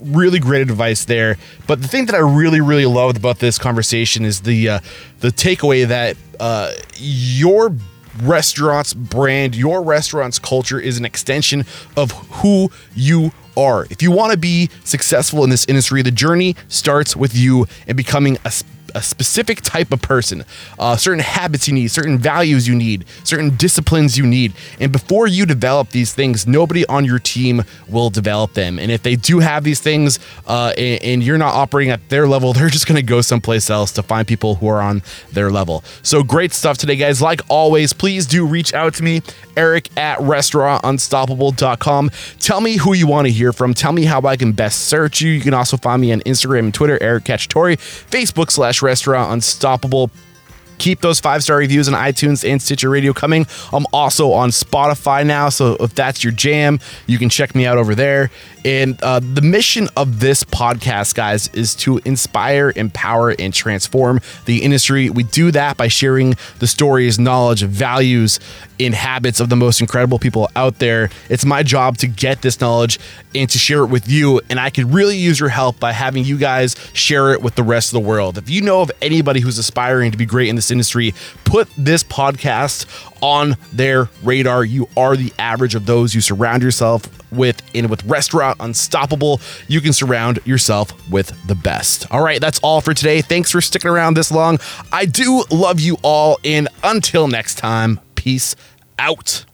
really great advice there. But the thing that I really, really loved about this conversation is the uh, the takeaway that uh, your restaurant's brand, your restaurant's culture is an extension of who you are. If you want to be successful in this industry, the journey starts with you and becoming a a specific type of person, uh, certain habits you need, certain values you need, certain disciplines you need. And before you develop these things, nobody on your team will develop them. And if they do have these things uh, and, and, you're not operating at their level, they're just going to go someplace else to find people who are on their level. So great stuff today, guys. Like always, please do reach out to me, Eric at restaurantunstoppable.com. Tell me who you want to hear from. Tell me how I can best search you. You can also find me on Instagram and Twitter, Eric Cacciatore, Facebook slash Restaurant Unstoppable keep those five star reviews on iTunes and Stitcher Radio coming. I'm also on Spotify now, so if that's your jam, you can check me out over there. And uh, the mission of this podcast, guys, is to inspire, empower, and transform the industry. We do that by sharing the stories, knowledge, values, and habits of the most incredible people out there. It's my job to get this knowledge and to share it with you. And I could really use your help by having you guys share it with the rest of the world. If you know of anybody who's aspiring to be great in this industry, put this podcast on their radar. You are the average of those you surround yourself with. And with Restaurant Unstoppable, you can surround yourself with the best. All right, that's all for today. Thanks for sticking around this long. I do love you all. And until next time, peace out.